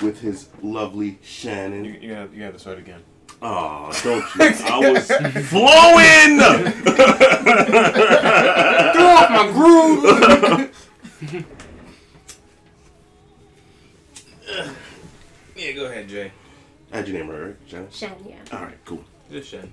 with his lovely Shannon. You, you, gotta, you gotta start again. Oh, don't you? I was flowing. Throw off my groove. yeah, go ahead, Jay. How'd your name right, Shannon? Shan, yeah. All right, cool. Just Shen.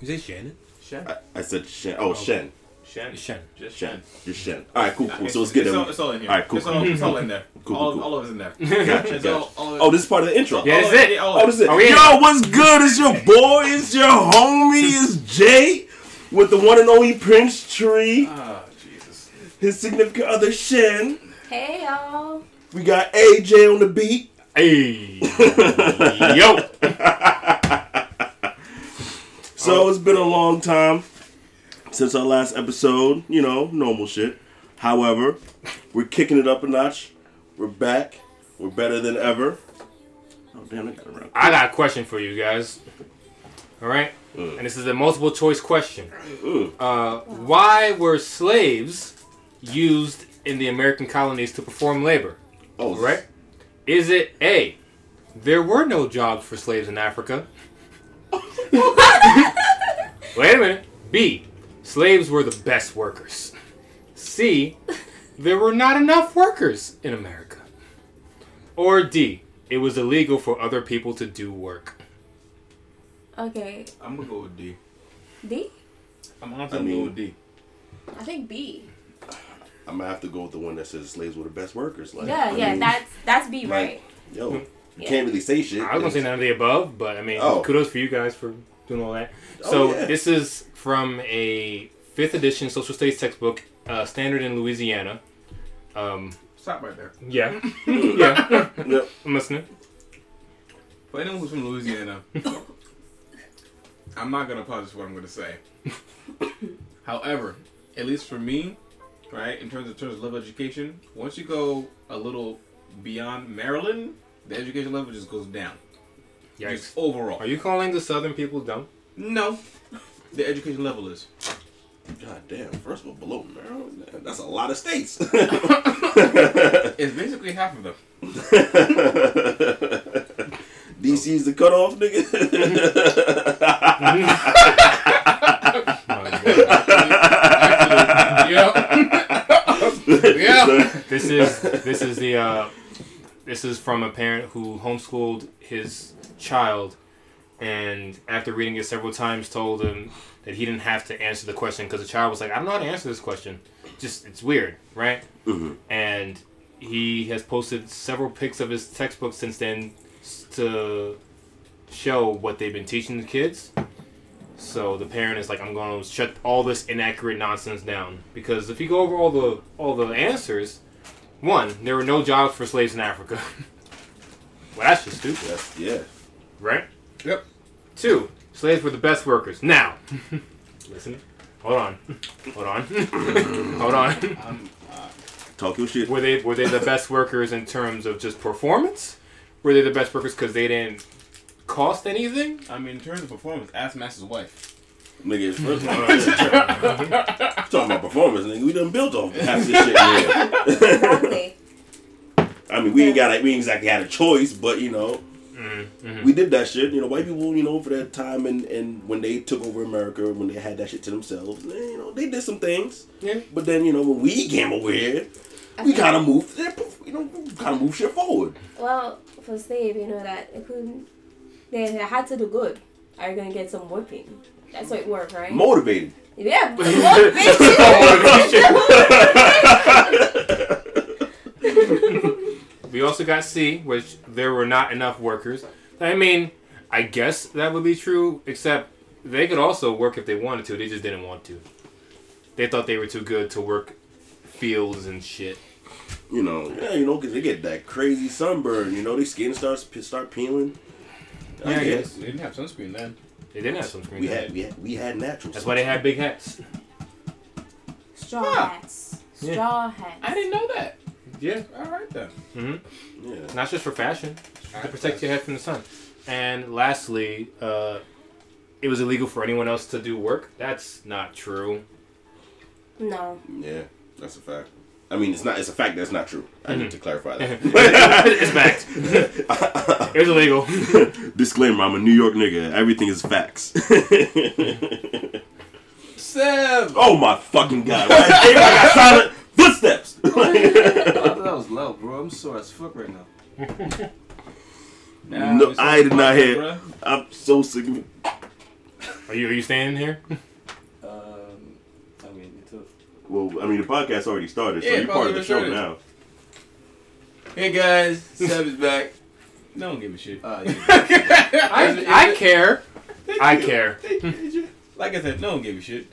Is it Shannon? Shen. I, I said Shen. Oh, oh, Shen. Shen. Shen. Just Shen. Shen. You're Shen. All right, cool, cool. So it's good. It's all, it's all in here. All right, cool, It's cool. all, it's all in there. Cool, all, cool, cool. all of it's in there. Gotcha, gotcha. all, all, Oh, this is part of the intro. Yeah, all that's of it. Oh, this is it. Are we in? Yo, what's good? It's your boy. It's your homie. It's Jay with the one and only Prince Tree. Ah, Jesus. His significant other Shen. Hey, y'all. We got AJ on the beat. Hey. Yo. So it's been a long time since our last episode. You know, normal shit. However, we're kicking it up a notch. We're back. We're better than ever. Oh damn! I got it wrong. I got a question for you guys. All right, Mm. and this is a multiple choice question. Mm. Uh, why were slaves used in the American colonies to perform labor? Oh, Right? Is it A? There were no jobs for slaves in Africa. Wait a minute. B. Slaves were the best workers. C. There were not enough workers in America. Or D. It was illegal for other people to do work. Okay. I'm gonna go with D. D? I'm honestly I gonna go mean- with D. I think B. I'm gonna have to go with the one that says slaves were the best workers. Like, yeah, I yeah, mean, that's that's B, like, right? Yo, you Yeah. can't really say shit. I was gonna say none of the above, but I mean, Oh. kudos for you guys for doing all that. Oh, So yeah. this is from a fifth edition social studies textbook, uh, standard in Louisiana. Um, Stop right there. yeah, yeah, Yep. I'm listening. For anyone who's from Louisiana, I'm not gonna pause what I'm gonna say. However, at least for me, right, in terms of terms of level of education, once you go a little beyond Maryland, the education level just goes down. Yikes. Just overall. Are you calling the Southern people dumb? No. The education level is. God damn. First of all, below Maryland, man, that's a lot of states. It's basically half of them. DC's the cutoff, nigga. yeah. yeah. This is this is the uh, this is from a parent who homeschooled his child, and after reading it several times, told him that he didn't have to answer the question because the child was like, "I don't know how to answer this question. Just it's weird, right?" Mhm. And he has posted several pics of his textbook since then to show what they've been teaching the kids. So the parent is like, I'm going to shut all this inaccurate nonsense down because if you go over all the all the answers, one, there were no jobs for slaves in Africa. well, that's just stupid, That's, yeah. right? Yep. Two, slaves were the best workers. Now, listen, hold on, hold on, hold on. Um, uh, Talk your shit. Were they were they the best workers in terms of just performance? Were they the best workers because they didn't cost anything? I mean, in terms of performance, ask Master's wife. Nigga, first of all, talking about performance, nigga. We done built off half this shit. Yeah. Exactly. I mean, we ain't got, we ain't exactly had a choice, but you know, Mm-hmm. we did that shit. You know, white people, you know, for that time and and when they took over America, when they had that shit to themselves, eh, you know, they did some things. Yeah. But then, you know, when we came over here, we kind of moved, you know, kind of moved shit forward. Well, for slave, you know that they couldn't. They had to do good. Are you gonna get some working? That's how it worked, right? Motivated. yeah, motivation. We also got C, which there were not enough workers. I mean, I guess that would be true, except they could also work if they wanted to. They just didn't want to. They thought they were too good to work fields and shit. You know, yeah, you know, because they get that crazy sunburn. You know, their skin starts start peeling. I Yeah, I guess. They didn't have sunscreen then. They didn't have sunscreen. We had we had we had natural. That's why they had big hats. Straw Huh. hats. Yeah. Straw hats. I didn't know that. Yeah. All right then. hmm Yeah. Not just for fashion, to protect your head from the sun. And lastly, uh, it was illegal for anyone else to do work. That's not true. No. Yeah, that's a fact. I mean, it's not. It's a fact that's not true. I need to clarify that. it's fact. It's illegal. Disclaimer: I'm a New York nigga. Everything is facts. Seb. oh my fucking god! Why is got silent footsteps? I thought that was loud, bro. I'm sore as fuck right now. no, I did not hear. I'm so sick of it. Are you are you staying here? Um, I mean, it's a, Well, I mean, the podcast already started, so Yeah, you're part of the show probably now. Hey guys, Seb is back. No one give a shit. uh, yeah. I, I care. I care. Like I said, no one give a shit.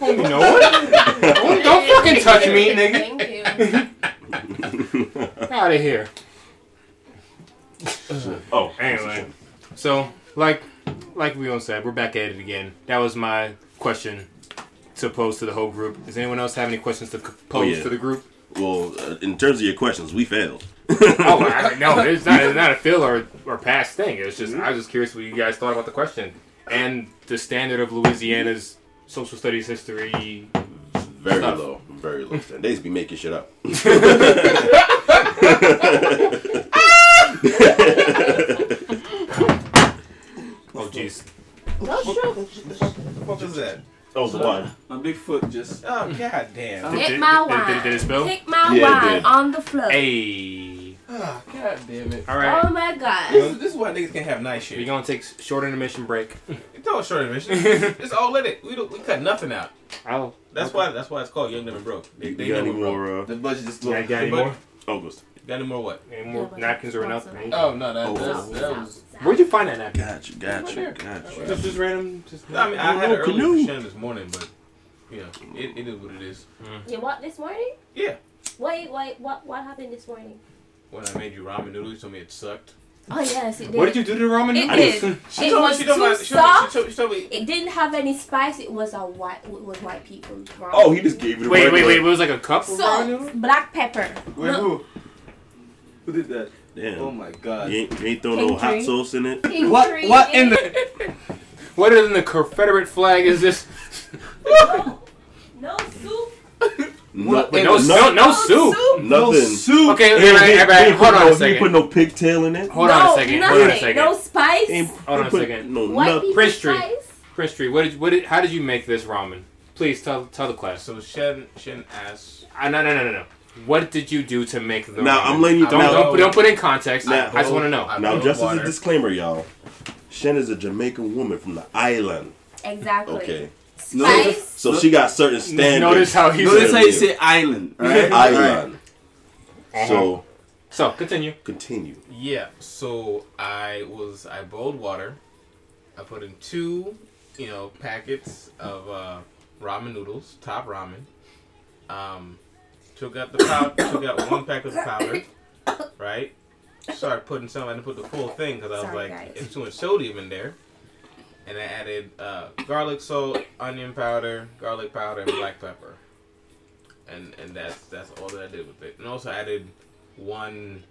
You know what? Don't, don't fucking touch me, nigga. Thank you. Out of here. oh, Anyway, so like like we all said, we're back at it again. That was my question to pose to the whole group. Does anyone else have any questions to c- pose yeah. to the group? Well, uh, in terms of your questions, we failed. Oh I, no, it's not, it's not a fail or or past thing. It's just I was just curious what you guys thought about the question and the standard of Louisiana's social studies history. Very Stuff. low, very low. And they just be making shit up. Oh jeez. No stroke. What was that? Oh, the one. my big foot just. Oh god damn. Did- Take did- my did- wine. did- did it spill? Take my Yeah, wine did. on the floor. Hey. Oh, god damn it. All right. Oh my god. This, is- this is why niggas can't have nice shit. We're gonna take short intermission break. Don't short intermission. it's all in it. We don't, we cut nothing out. I'll. That's why that's why it's called Young Never Broke. They, You they got never any broke. more? Uh, The budget just Got, low. got any But- more? August. Got any more what? Any more Yeah, napkins or that's enough? awesome. Oh no, that, Oh. that, that was. Where'd you find that napkin? Got you, got you, got you. Just, just random. Just I mean, I had it early canoe. for Shannon this morning, but you know, it, it is what it is. Mm. You what this morning? Yeah. Wait, wait, what what happened this morning? When I made you ramen noodles, you told me it sucked. Oh yes, it did. What did you do to the ramen It noodles? did. She It told was me. She told me. too She told me. soft. She told, she told me. It didn't have any spice. It was a white. It was white people. ramen. Oh, he just gave you the Wait, wait, regular- wait. It was like a cup of ramen Salt, noodles? black pepper. Wait, No, who? Who did that? Damn. Oh my god. You ain't, you ain't throw King no hot tree. sauce in it. pink What- tree what in the? What in the Confederate flag is this? no, no soup. No, What Wait, no, the- no, no soup. No nothing. soup. Okay, He okay, ain't- right, he right, right. Hold on no- a He ain't put no pigtail in it. Hold no, on a second. Nothing. Hold on a second. No spice. Ain't Hold on a put second. No, White nothing. people Prince spice. Prince Street. What did? What did? How did you make this ramen? Please tell tell the class. So Shen Shen asked. Uh, no, no, no, no, no. What did you do to make the Now, ramen? I'm letting you- Don't now- don't, put- don't put in context. Now- I just want to know. I Now, boiled just as a disclaimer, y'all, Shen is a Jamaican woman from the island. Exactly. Okay, Spice. so she got certain standards. Notice how he Notice said. how you say island, right? island. Uh-huh. So So continue. continue. Yeah. So I was I boiled water. I put in two, you know, packets of uh, ramen noodles, top ramen. Um, took out the powder. took out one pack of the powder. Right. Started putting some. I didn't put the full thing because I was Sorry, like, guys. it's too much sodium in there. And I added uh, garlic salt, onion powder, garlic powder, and black pepper. And and that's that's all that I did with it. And also added one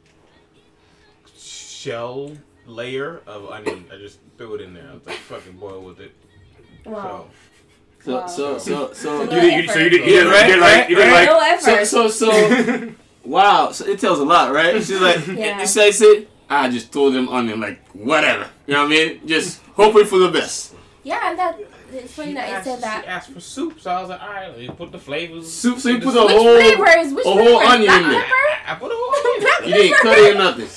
shell layer of onion. I just threw it in there. I was like, fucking boil with it. Wow. So, so, so, so, No You did, you, so you did, you Yeah, did, right, you did like, you did right, like, no so, effort. so, so, wow. So it tells a lot, right? She's like, Yeah. you say, say, I just threw them on them, like, whatever. You know what I mean? Just hoping for the best. yeah, and that it's funny She that it asked, said she asked for soup, so I was like, all right, you put the flavors. Soup, so you in the put a whole, flavors? Which a whole flavors? onion in there. pepper? I put a whole onion. Black You didn't cut it or nothing.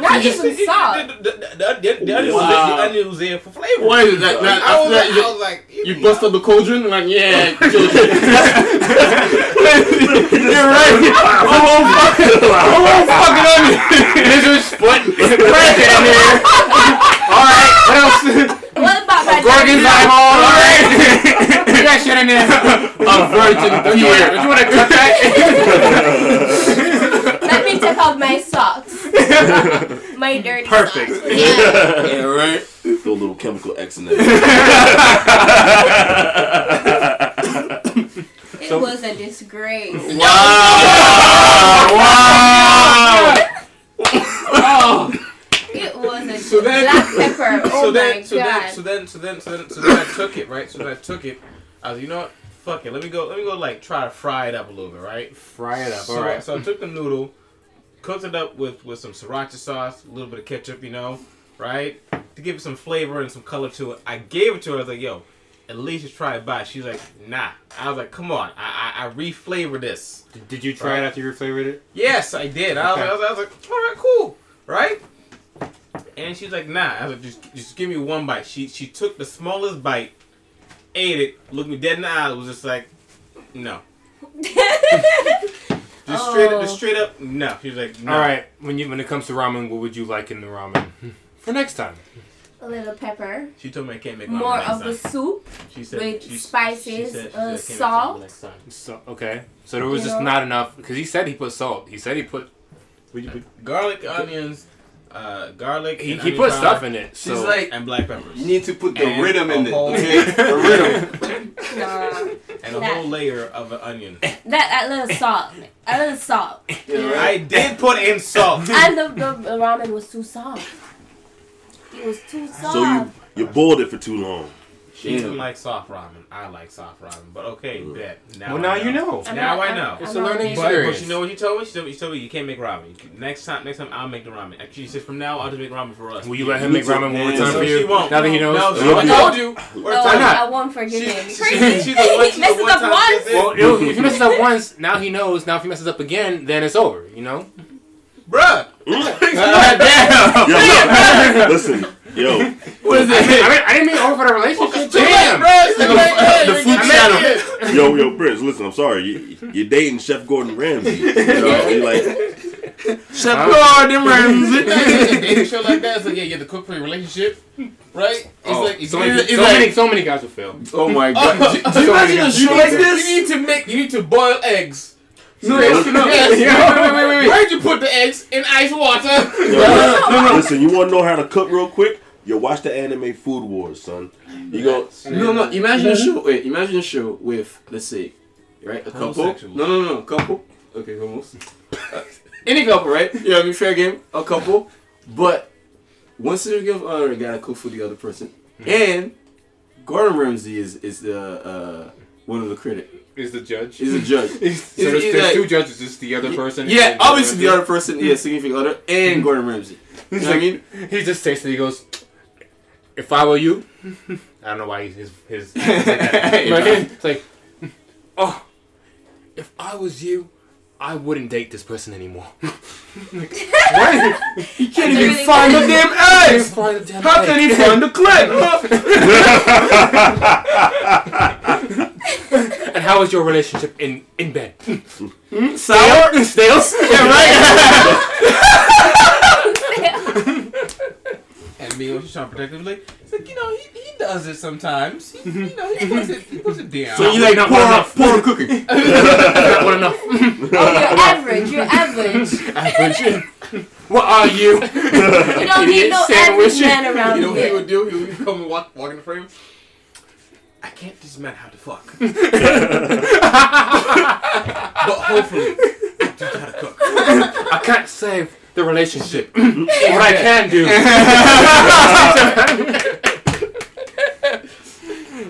Not just- even salt. The, the, the, the, the, onion was- Wow. the onion was there for flavor. Why is that? that I, was that, like, you, I was like, you bust up the cauldron? Like, yeah. You're right. A whole fucking, a whole fucking onion. this was foot, crack it in here. All right, what else? What about my Gorgon's dirty eyeball. All right, put that shit in there. A virgin Don't you, tear. don't you want to cut that? Let me take off my socks. my dirty Perfect. socks. Yeah. Yeah, right. Throw a little chemical X in there. It was a disgrace. Wow. Wow. Oh. It was a So then- black pepper. Oh so my then, so god. then, so then, so then, so then, so then I took it, right? So then I took it. I was, you know what? fuck it. Let me go. Let me go. Like try to fry it up a little bit, right? Fry it up. So, All right. so I took the noodle, cooked it up with with some sriracha sauce, a little bit of ketchup, you know, right, to give it some flavor and some color to it. I gave it to her. I was like, "Yo, at least just try it by." She's like, "Nah." I was like, "Come on, I I, I reflavor this." Did- Did you try it after you reflavored it? Yes, I did. I, was, Okay. I, was, I was like, "All right, cool, right." And she's like, "Nah." I was like, "Just just give me one bite." She she took the smallest bite, ate it, looked me dead in the eye, was just like, "No." Just straight up, just Oh. straight up, no. She was like, no. All right. When you when it comes to ramen, what would you like in the ramen for next time? A little pepper. She told me I can't make More of the time. soup. She said with she- spices, she said- she uh, I salt. next time. So okay. So there was You just know? not enough because he said he put salt. He said he put. Would you, would- Garlic, onions, uh, garlic. he, he put powder, stuff in it. She's like, and black peppers. you need to put the And rhythm in it. whole- Okay, the rhythm. Nah. and a that- whole layer of an onion. That that little salt. A little salt. Yeah, right. I did put in salt. And the, the, the ramen was too soft. It was too soft. So you you boiled it for too long. She didn't Damn. like soft ramen. I like soft ramen. But okay, bet. Now well, now I you know. I'm Now not- I know. I'm- It's I'm a learning making- But, but you know what you told me? She told me, she told me you can't make ramen. Can- next time, next time I'll make the ramen. Actually, she said from now I'll just make ramen for us. Will you let him Me make ramen one more man. time So for she you? won't. Now that he knows. No, It'll I be- told you. No, Why not? I won't forgive She, him. she, Crazy. she's the one. She's Messes up once. Well, if he messes up once, now he knows. Now if he messes up again, then it's over. You know. bruh. Damn. Yo, yo, listen, yo, What is I, mean, I, mean, I didn't mean over for the relationship. Too Damn. bruh. It's The- the food channel. yo, yo, Prince. Listen, I'm sorry. You, you're dating Chef Gordon Ramsay. You know, you like Chef Gordon Ramsay. dating show like that, it's like, yeah, you have to cook for your relationship, right? It's Oh, like, So, you, many, It's so, like- many, so many guys will fail. Oh my god. Oh, Do you- do you so imagine many a show like you need to make, you need to boil eggs. No, Yes, no, yes. Yeah, wait, wait, wait, wait. Where'd you put the eggs in ice water? yo, listen. You want to know how to cook real quick? Yo, watch the anime Food Wars, son. You go. No, no. Imagine a show. Wait, imagine a show with, let's say, right, a couple. Homosexuals. No, no, no, couple. Okay, almost. Uh, any couple, right? You know what I mean? Fair game. A couple, but one significant other got to cook for the other person, and Gordon Ramsay is is the uh, one of the critic. Is the judge? He's a judge. so He's- there's, he's there's like- two judges. It's the other person. Yeah, and obviously the other person, yeah, significant other, and Gordon Ramsay. You know what I mean? He just takes it. He goes, "If I were you," I don't know why he's his. his like that. It's like, oh, if I was you, I wouldn't date this person anymore. like, what? He can't Really even find the good. damn eggs. find the damn How can he find the clip? And how is your relationship in in bed? Hmm? Sour? Stales? Yeah, right. And me, she's trying to protect him. Like, it's like you know, he, he does it sometimes. He, you know, he puts it, he puts it down. So you like Not poor, enough. poor cooking. Not enough. Oh, you're average. You're average. Average. What are you? You don't need Idiot no sandwich. average man around you know what he would do? He would come and walk, walk in the frame. I can't teach man how to fuck, but hopefully, I teach how to cook. I can't save the relationship. what I can do.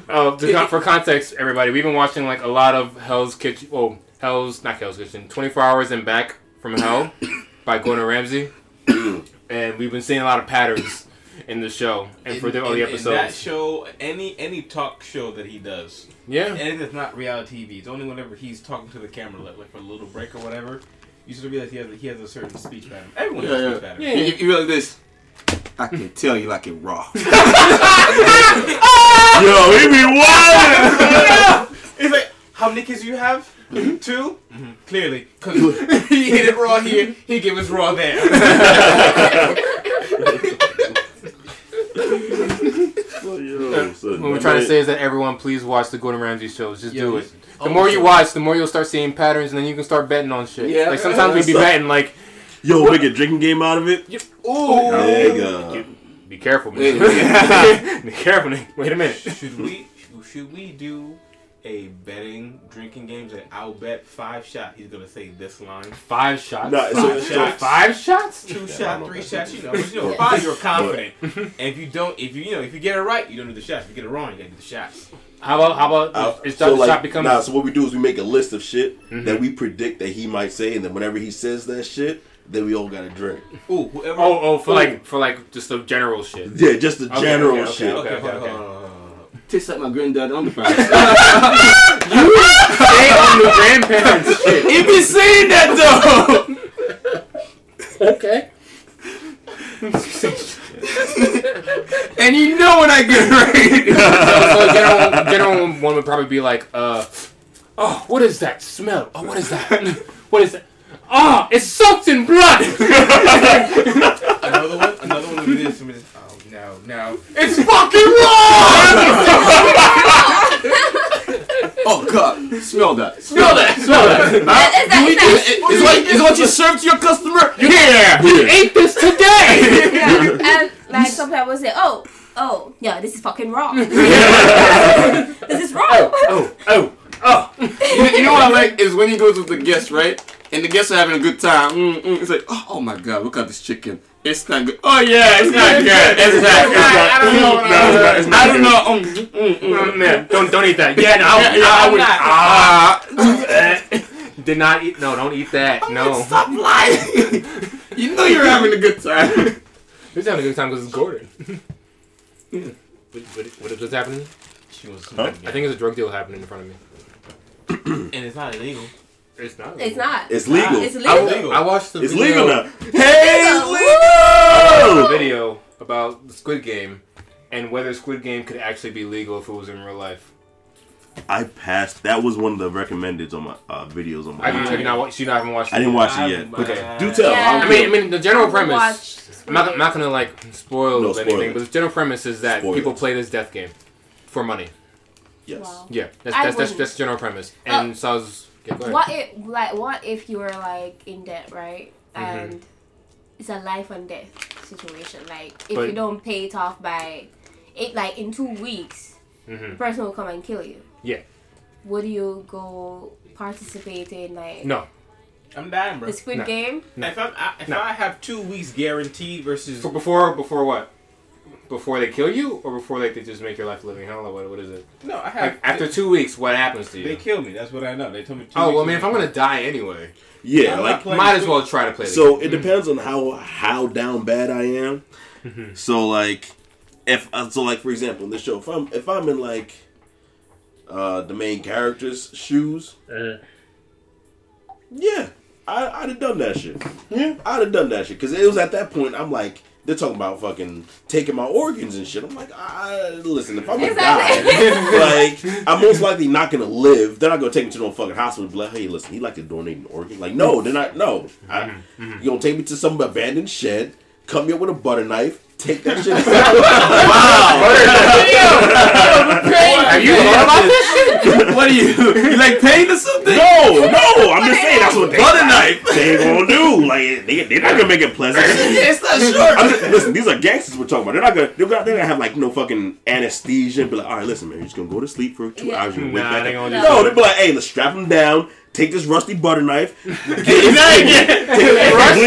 Oh, to con- for context, everybody, we've been watching like a lot of Hell's Kitchen. Oh, Hell's not Hell's Kitchen. Twenty Four Hours and Back from Hell by Gordon Ramsay, mm. and we've been seeing a lot of patterns in the show and for the all the In- in- in that episodes. show, any any talk show that he does, Yeah, anything that's not reality TV, it's only whenever he's talking to the camera, like, like for a little break or whatever. You should realize he has a, he has a certain speech pattern. Everyone has Yeah, a yeah. speech pattern. Yeah. You, you like this? I can tell you like it raw. Yo, he be wild. He's like, how many kids do you have? 2 Mm-hmm. Clearly, because he hit it raw here, he gave us raw there. Yo, son, what we're trying to say is that everyone, please watch the Gordon Ramsay shows. Just Yeah, do it. The more you watch, the more you'll start seeing patterns, and then you can start betting on shit. Yeah. like sometimes we'd be That's- betting like, Yo, make a drinking game out of it. Ooh. There you go. be careful, man. be careful. man. Wait a minute. Should we should we do a betting drinking games? Like I'll bet five shot. He's gonna say this line. Five shots. Nah, so- five, so- shots? five shots. Two I shot, three shots. You know, but, you know, Yeah. five. You're confident. and if you don't, if you you know, if you get it right, you don't do the shots. If you get it wrong, you gotta do the shots. How about how about Uh, it's so the like, shot becomes nah, so what we do is we make a list of shit Mhm. that we predict that he might say, and then whenever he says that shit, then we all gotta drink. Ooh, whoever. oh oh for like for like just the general shit. Yeah, just the Okay, general okay, okay, shit. okay. Okay, Tastes like my granddad underpants. You stay on the grandparents shit. he be saying that though. Okay. and you know when I get ready. so, so general, general one would probably be like, uh, oh, what is that smell? Oh, what is that? What is that? Oh, it's soaked in blood. Another one. Another one would be this. Would be this. Oh no, no. it's fucking wrong. oh God, smell that. smell that. Smell that. Is that, is that, Is what, is what you serve to your customer? Yeah, you ate this today. yeah. And like some people will say, oh, oh, yeah, this is fucking wrong. this is wrong. oh, oh, oh. You, you know what I like is when he goes with the guests, right? And the guests are having a good time. Mm, mm. It's like, oh, oh my God, look at this chicken. It's not good. Oh yeah, it's not good. It's not. It's not. I don't know. No, it's not- I don't know. Um, mm, mm, Mm, man, don't don't eat that. Yeah, no, I, Yeah, I, I'm would. not. Ah, did not eat. No, don't eat that. No. Stop lying. you know you're having a good time. He's having a good time because it's Gordon. what, what, what is what's happening? She was. Huh? I think there's a drug deal happening in front of me. and it's not illegal. It's not. It's not. It's legal. It's I, legal. I watched the It's video. legal now. Hey, it's a legal. video about the Squid Game and whether Squid Game could actually be legal if it was in real life. I passed. That was one of the recommended on my uh, videos on my. I you, have you not watched? You not haven't watched? I didn't watch it yet. haven't- But uh, do tell. Yeah. I'll I mean, I mean, the general premise. I'm not, I'm not gonna like spoil No anything, spoilers. but the general premise is that Spoilers. people play this death game for money. yes. Wow. Yeah, that's I that's, that's, that's the general premise. And so I was. Yeah, go ahead. What if like what if you were like in debt, right? Mm-hmm. And it's a life and death situation. Like if But- you don't pay it off by it like in two weeks, hmm the person will come and kill you. Yeah. Would you go participate in like No, I'm dying, bro. the Squid No. Game? No. If, I'm, I, if No. I have two weeks guaranteed versus For before before what? Before they kill you, or before like they just make your life a living hell, or what? What is it? no, I have Like after two weeks, what happens to you? they kill me. That's what I know. They told me. Two Oh weeks well, I mean, if I'm gonna die anyway, Yeah, I'm like might as well try to play. The So game. it depends on how how down bad I am. Mhm. So like, if uh, so like for example in this show, if I'm if I'm in like uh the main character's shoes, yeah, I I'd have done that shit. Yeah, I'd have done that shit because it was at that point I'm like. They're talking about fucking taking my organs and shit. I'm like, I, listen, if I'm gonna Exactly. die, like, I'm most likely not gonna live. They're not gonna take me to no fucking hospital and be like, hey, listen, he like to donate an organ. Like, no, they're not. No, I, Mm-hmm. you gonna take me to some abandoned shed, cut me up with a butter knife, take that shit. Wow. Have you thought about this shit? what are you? You like pain or something? no, no, I'm just saying that's what they Butter knife. they gonna do. Like, they, they're not gonna make it pleasant. it's not short. I'm just, listen, these are gangsters we're talking about. They're not gonna, they're gonna, they're gonna have like no fucking anesthesia and be like, all right, listen, man, you're just gonna go to sleep for two Yeah. hours. You're wake Nah, back they up. gonna No, they'll be like, hey, let's strap him down. Take this rusty butter knife. Rusty.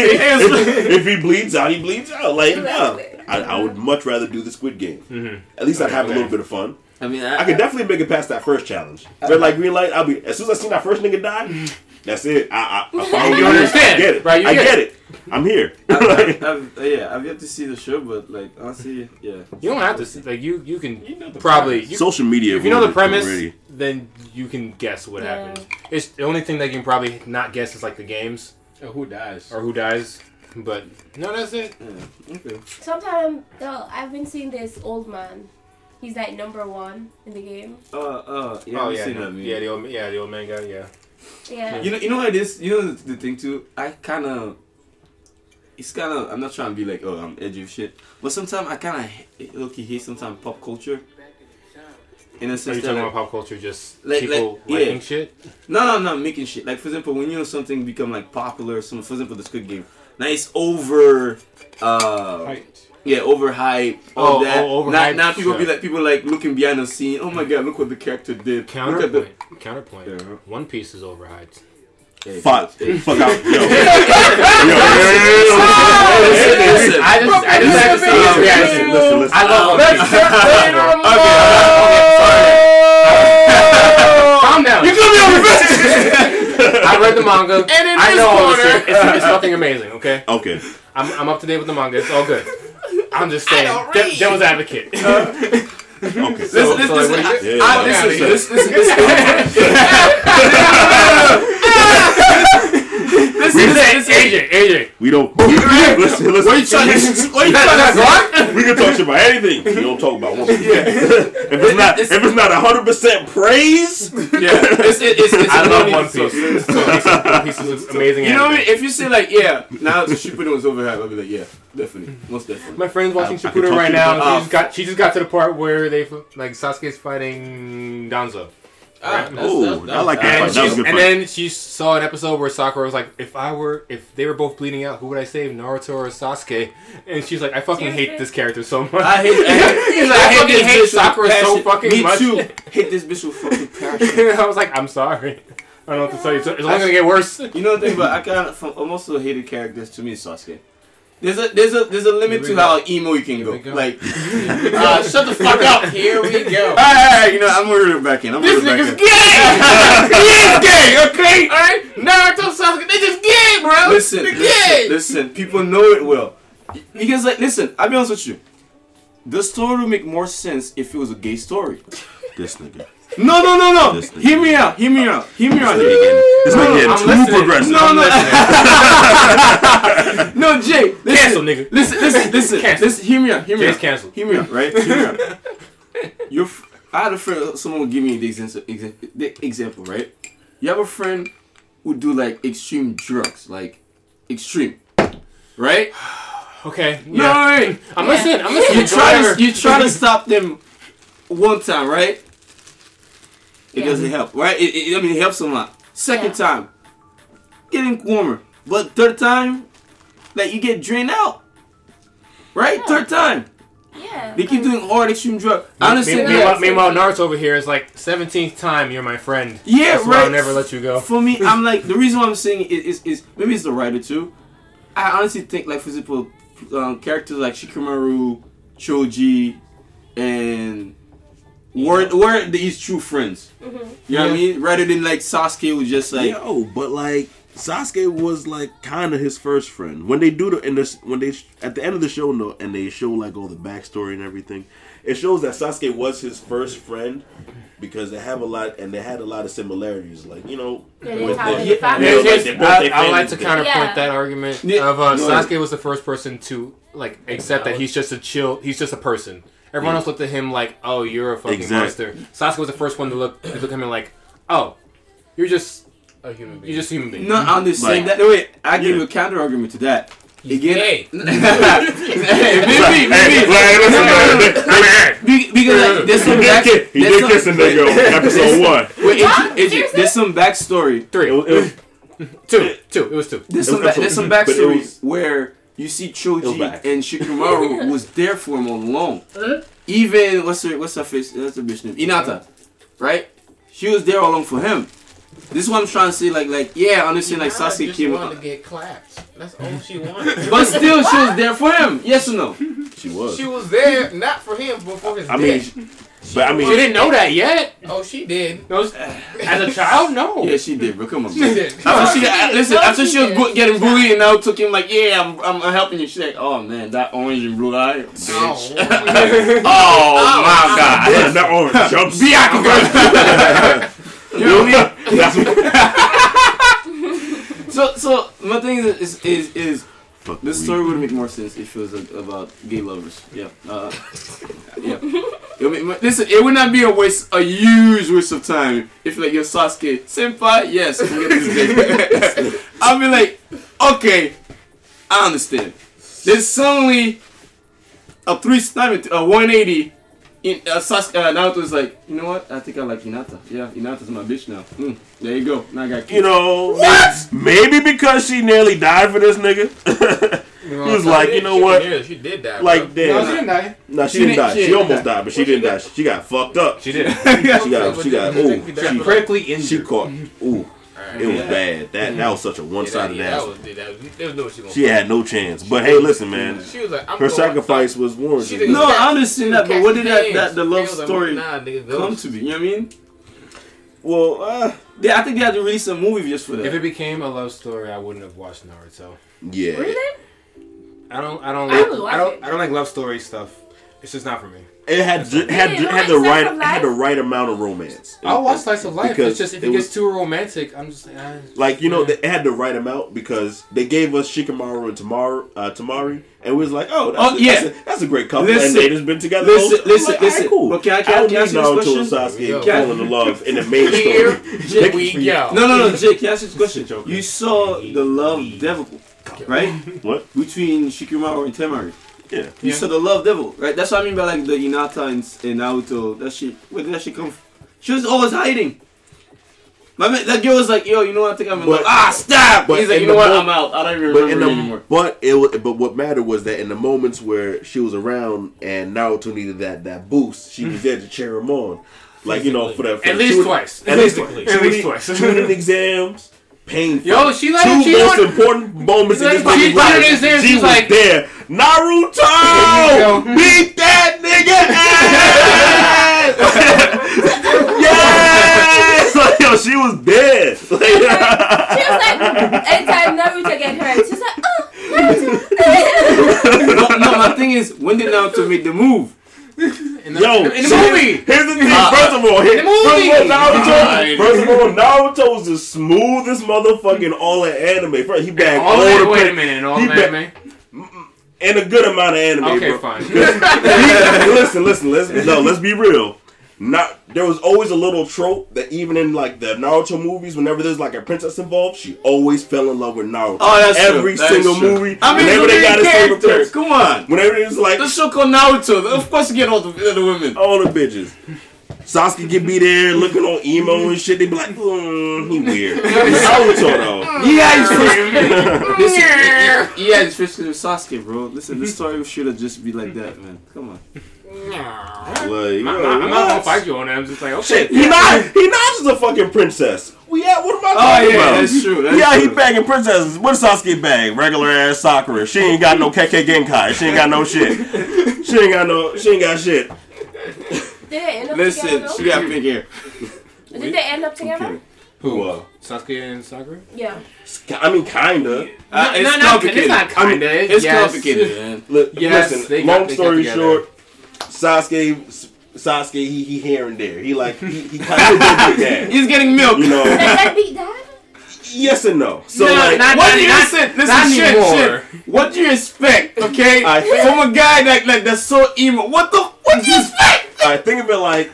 if, if he bleeds out, he bleeds out. Like, no. I, I would much rather do the Squid Game. Mhm. At least I'd have a little bit of fun. I mean, I could definitely make it past that first challenge. Red light, green light. I'll be as soon as I see that first nigga die. That's it. I, I, I follow You the rules. understand, I get it. right? You I get get it. I'm here. I've, I've, uh, yeah, I've yet to see the show, but like honestly, yeah. You don't have to. see- Like you, you can You know the probably. You, Social media. if you know the premise, already. then you can guess what Yeah. happens. It's the only thing that you can probably not guess is like the games Oh, who dies? or who dies. But no, that's it. yeah. Okay. Sometimes though I've been seeing this old man. He's like number one in the game. Uh, uh, yeah, oh I've yeah, seen no, that yeah, the old, yeah, the old man guy, yeah. Yeah. You know, you know what it is. You know the, the thing too. I kind of, it's kind of. I'm not trying to be like, oh, I'm edgy of shit, but sometimes I kind of look hate sometimes pop culture. In a Are sense you that, talking like, about pop culture? Just Like- people like, liking yeah. shit. no, no, no, making shit. Like for example, when you know something become like popular, some for example the Squid Game. Now it's over. Uh, Height. Yeah, overhype. All Oh, that. oh, now, overhyped, now people be like people like looking behind the scene. Oh my god, look what the character did. Look at the. Counterpoint. Counterpoint. Yeah. One Piece is overhyped. Hey, Fuck. hey. Fuck out. Yo. Yo. Listen, listen. I just have to say his reaction. Listen. I love Let's just say on! Okay, okay, sorry. Calm down. You killed me on the. I read the manga. And in I know all this shit. It's, it's nothing amazing, okay? Okay. I'm, I'm up to date with the manga. It's all good. I'm just saying. De- devil's advocate. Uh, Okay. So, listen, so, listen, this like, this yeah, this yeah, this yeah, this, this, this, this, this, this, this, this, this, listen. we said AJ, AJ. We don't. listen, listen. What you trying to? What you trying to? What? We can talk shit about anything. We don't talk about one. if it's not, if it's not hundred percent praise, Yeah, it's it, it's it's. I love One Piece. One Piece, One Piece is amazing. You know what I mean? If you say like, yeah, now the Shippuden was overhyped, I'll be like, yeah, definitely, most definitely. My friend's watching I- I Shippuden right now. She just got she just got to the part where they like Sasuke's fighting Danzo. Ah, that's- Ooh, that's- I like that And, fight. That was a good and fight. then she saw an episode where Sakura was like, "If I were, if they were both bleeding out, who would I save, Naruto or Sasuke?" And she's like, "I fucking hate this character so much." I hate, I hate, like, I fucking fucking hate bitch Sakura so passion. fucking Me much. too. Hate this bitch with fucking passion. I was like, "I'm sorry. I don't know what to tell you. It's it's only gonna get worse." You know the thing, but I kind of, from most of the hated characters to me is Sasuke. There's a there's a there's a limit to we how emo you can go. go. Like, Uh, shut the fuck up. Here we go. alright, you know, I'm gonna reel it back in. I'm This nigga's gay. he is gay. Okay. All right. Naruto Sasuke. They just gay, bro. Listen, They're listen, listen. People know it well. Because like, listen, I'll be honest with you. The story would make more sense if it was a gay story. this nigga, No, no, no, no. Hear me out. Hear me out. Hear me out. this nigga getting, this No, nigga no, getting I'm too listening. progressive. No, no. No, Jay. Listen, cancel, nigga. Listen, listen, listen. Cancel. listen hear me out. Hear me Jay's out. canceled. Hear me out, right? Hear me out. Your, f- I had a friend. Someone would give me the example, the example, right? You have a friend who do like extreme drugs, like extreme, right? Okay. No, Yeah. right. I'm Yeah. listening. I'm listening. You try to you try to stop them one time, right? It Yeah. doesn't help, right? It, it- I mean, it helps a lot. Second Yeah. time, getting warmer, but third time, like you get drained out, right? Yeah. Third time, Yeah. they keep doing hard extreme drug. I Me- understand. Meanwhile, that. meanwhile, Naruto over here is like 17th time you're my friend. Yeah, That's right. I'll never let you go. For me, I'm like the reason why I'm saying it is, is maybe it's the writer too. I honestly think like for example, um, characters like Shikamaru, Choji, and were were these true friends. mhm. You know what I mean? Rather than like Sasuke was just like Yo, but like Sasuke was like kind of his first friend. When they do the in this when they at the end of the show no, and they show like all the backstory and everything, it shows that Sasuke was his first friend because they have a lot and they had a lot of similarities. Like you know, Yeah, with have the- Yeah, the family. like here's- they both I, their I would like to counterpoint Yeah. that argument Yeah, of uh, go. Sasuke was the first person to like accept that he's just a chill. He's just a person. Everyone Yeah. else looked at him like, "Oh, you're a fucking Exactly. monster." Sasuke was the first one to look to look at him like, "Oh, you're just A human being. you're just a human being." no, I'm just saying Like- that. Wait, I give Yeah. you a counter argument to that. He's Again, gay. maybe, maybe, Hey, like, listen, man. Be- because like, there's some back, He there's did some- kiss a nigga on episode one. Wait, What? Adrian, Adrian, Seriously? there's some backstory Three, It was, it was, two, two. It was two. There's It some, was ba- there's some but it backstory was- where you see Choji and Shikamaru was there for him all along. Uh-huh. Even what's her what's her face? That's the bitch name. Hinata, right? She was there all along for him. This is what I'm trying to say. Like, like yeah, I understand. Like Nada Sasuke just came, wanted to get clapped. That's all she wanted. but still, she was there for him. Yes or no? she was. she was there not for him, but for his I mean, dick. But I mean, She didn't know that yet. Oh, she did. No, as a child, no. Yeah, she did. Bro, come on. She did. After she No, got, she listen, did. No, after she she was did. getting bullied and now took him like, yeah, I'm, I'm, I'm helping you. She's like, oh man, that orange and blue eye, bitch. Oh. Oh, my god. yeah, that orange jumps. Byakugan. you know what I mean? So, so my thing is, is, is, is Fuck this story would make more sense if it was a, about gay lovers. Yeah, uh, yeah. It would make listen, it would not be a waste, a huge waste of time if like your Sasuke senpai, yes, can we get this date? I'll be like, okay, I understand. There's suddenly a three, a 180. In, uh, Sasuke, uh, Naruto's like, you know what? I think I like Hinata. Yeah, Hinata's my bitch now. Mm, there you go. Now I got you know, What? maybe because she nearly died for this nigga. he was like, you know She what? did- She did die. Like, bro. damn. No, she didn't die. No, she, She didn't didn't- die. she She, didn't almost die. died, but she didn't die. She got fucked up. She did. She got, she got, ooh, She she, Critically injured. she caught, ooh, Alright. It was bad. That that was such a one-sided that, yeah, ass. was, that was, there was no she gonna had no chance. But hey, listen, man, She was like, I'm her going- sacrifice was She warranted. didn't No, catch- I understand that, but what did that, that the love was like, story nah, nigga, come to be? You know what I mean? Well, uh, they, I think they had to release a movie just for that. If it became a love story, I wouldn't have watched Naruto. Yeah. Really? I don't. I don't. I Like, would watch I don't. it. I don't like love story stuff. It's just not for me. It had ju- had You don't had the right had the right amount of romance. I'll watch slice of life. Because It's just if it it, was- gets too romantic, I'm just like. ah. Like you know, Yeah. they- had the right amount because they gave us Shikamaru and Temari, uh, Temari, and we was like, oh, that's, Oh, a, yeah. that's, a, that's a great couple, Listen. and they just been together. Listen, the whole- I'm listen, like, listen. alright, cool. But can I- can I- don't can I ask need you this Naruto and question? Sasuke Yo. falling in love in the main Here story. Jake, we go. No, no, no, Jake. Can I ask you this question? Joker. You saw the love devil, right? What? Between Shikamaru and Temari. Yeah. You Yeah. saw the love devil, right? That's what I mean by like the Hinata and, and Naruto. That shit. Where did that shit come from? She was always hiding. My man, that girl was like, yo, you know what? I think I'm in love. Ah, stop! but He's like, you know what? mo- I'm out. I don't even But in remember the anymore. but it but what mattered was that in the moments where she was around and Naruto needed that that boost, she was there to cheer him on. Like you know, for that for At least tutoring- twice. At least twice. At least twice. Tutoring exams, painful. Yo, she let Two him cheat most on. important moments in She this let him nigga's cheat on life. his exams, She she's was like- there. Naruto, There beat that nigga ass. yes. Like, yo, she was dead. She was like, anytime Naruto get hurt, she's like, oh, Naruto. no, no, my thing is, when did Naruto make the move? In the, Yo, in the so movie. Here's the thing. First of all, here, in the movie. first of all, Naruto. First of all, Naruto's the smoothest motherfucking all in anime. First, he bagged All all the wait a minute, all bet- anime. and a good amount of anime. Okay, bro. fine. listen, listen, let's no, let's be real. Not there was always a little trope that even in like the Naruto movies, whenever there's like a princess involved, she always fell in love with Naruto. Oh, that's every single true. movie. I mean, whenever the they got his character. Come on. whenever it's like The show called Naruto. Of course, you get all the, the women. all the bitches. Sasuke could be there looking all emo and shit. They be like, mm, he weird. Naruto though. Yeah, he's first. Listen, he, he had his first with Sasuke, bro. Listen, this story should have just be like that, man. Come on. Like, I'm, yo, not- I'm not gonna fight you on that. I'm just like, okay. Shit, he not he not just a fucking princess. We at what am I Oh talking yeah, about? that's true. That's yeah, he true. bagging princesses. What Sasuke bag? Regular ass Sakura. She ain't got no Kekkei Genkai. She ain't got no shit. She ain't got no. She ain't got shit. Did they end up Listen, together? she got pink hair. though? Did they end up together? Okay. Who? Uh, Sasuke and Sakura? Yeah. I mean, kinda. Uh, it's no, no, complicated. it's not I mean, kinda. It's yes. complicated, man. Li- Yes, listen, got- long got story together. short, Sasuke, Sasuke, he, he here and there. He like he, he kind of did that. He's getting milk. You know, Did that beat that? yes and no. So No, like, not- What do you not- listen? Listen, not shit, anymore. shit. What do you expect? Okay, I- from a guy that like that's so emo. What the? What do you expect? I think of it like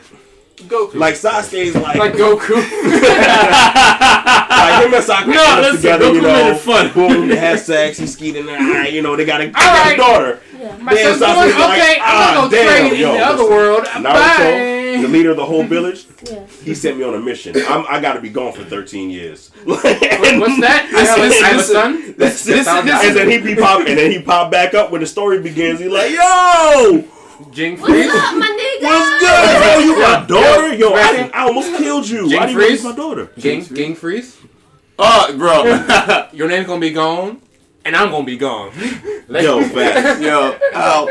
Goku. like Sasuke's like like Goku. like him and Sakura No, end up listen, together. Goku you made know, it fun. boom, they had sex. He skied in there. You know, they got a, they got right. a daughter. Yeah. My Damn, son's going, Sasuke's like, okay, I'm ah, gonna go damn, trade yo, in the other world. Naruto, the leader of the whole village, Yeah. he sent me on a mission. I'm, I got to be gone for 13 years. What's that? I have, a- I have a son. That's, Listen, and then he be pop, and then he pop back up when the story begins. He like, yo, Jing What's Freeze. up, my nigga? what's good? Yo, you my daughter? Yo, I, I almost killed you. Jing Why did you raise Freeze? my daughter? Gang, Ging Freecss. Oh, bro. Your name's gonna be gone, and I'm gonna be gone. Let- Yo, fat. Yo, ow.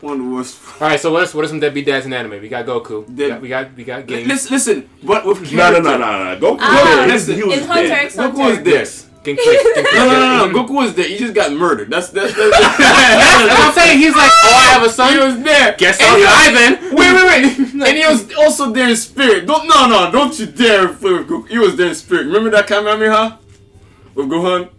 One of the worst. All right, so what is what are some deadbeat dads in anime? We got Goku. We got we got, we got Gang. Listen, listen. But with No, no, no, no, no. Go, go Ah, there. listen, He was In Hunter dead. x Goku was Hunter. there. Ging Freecss. Ging Freecss. No, no, no, no. Goku was there. He just got murdered. That's that's. that's, That's what I'm saying. He's like, oh, I have a son. He was there. Guess And die then. Wait, wait, wait. and he was also there in spirit. Don't no, no. Don't you dare play with Goku. He was there in spirit. Remember that Kamehameha with Gohan?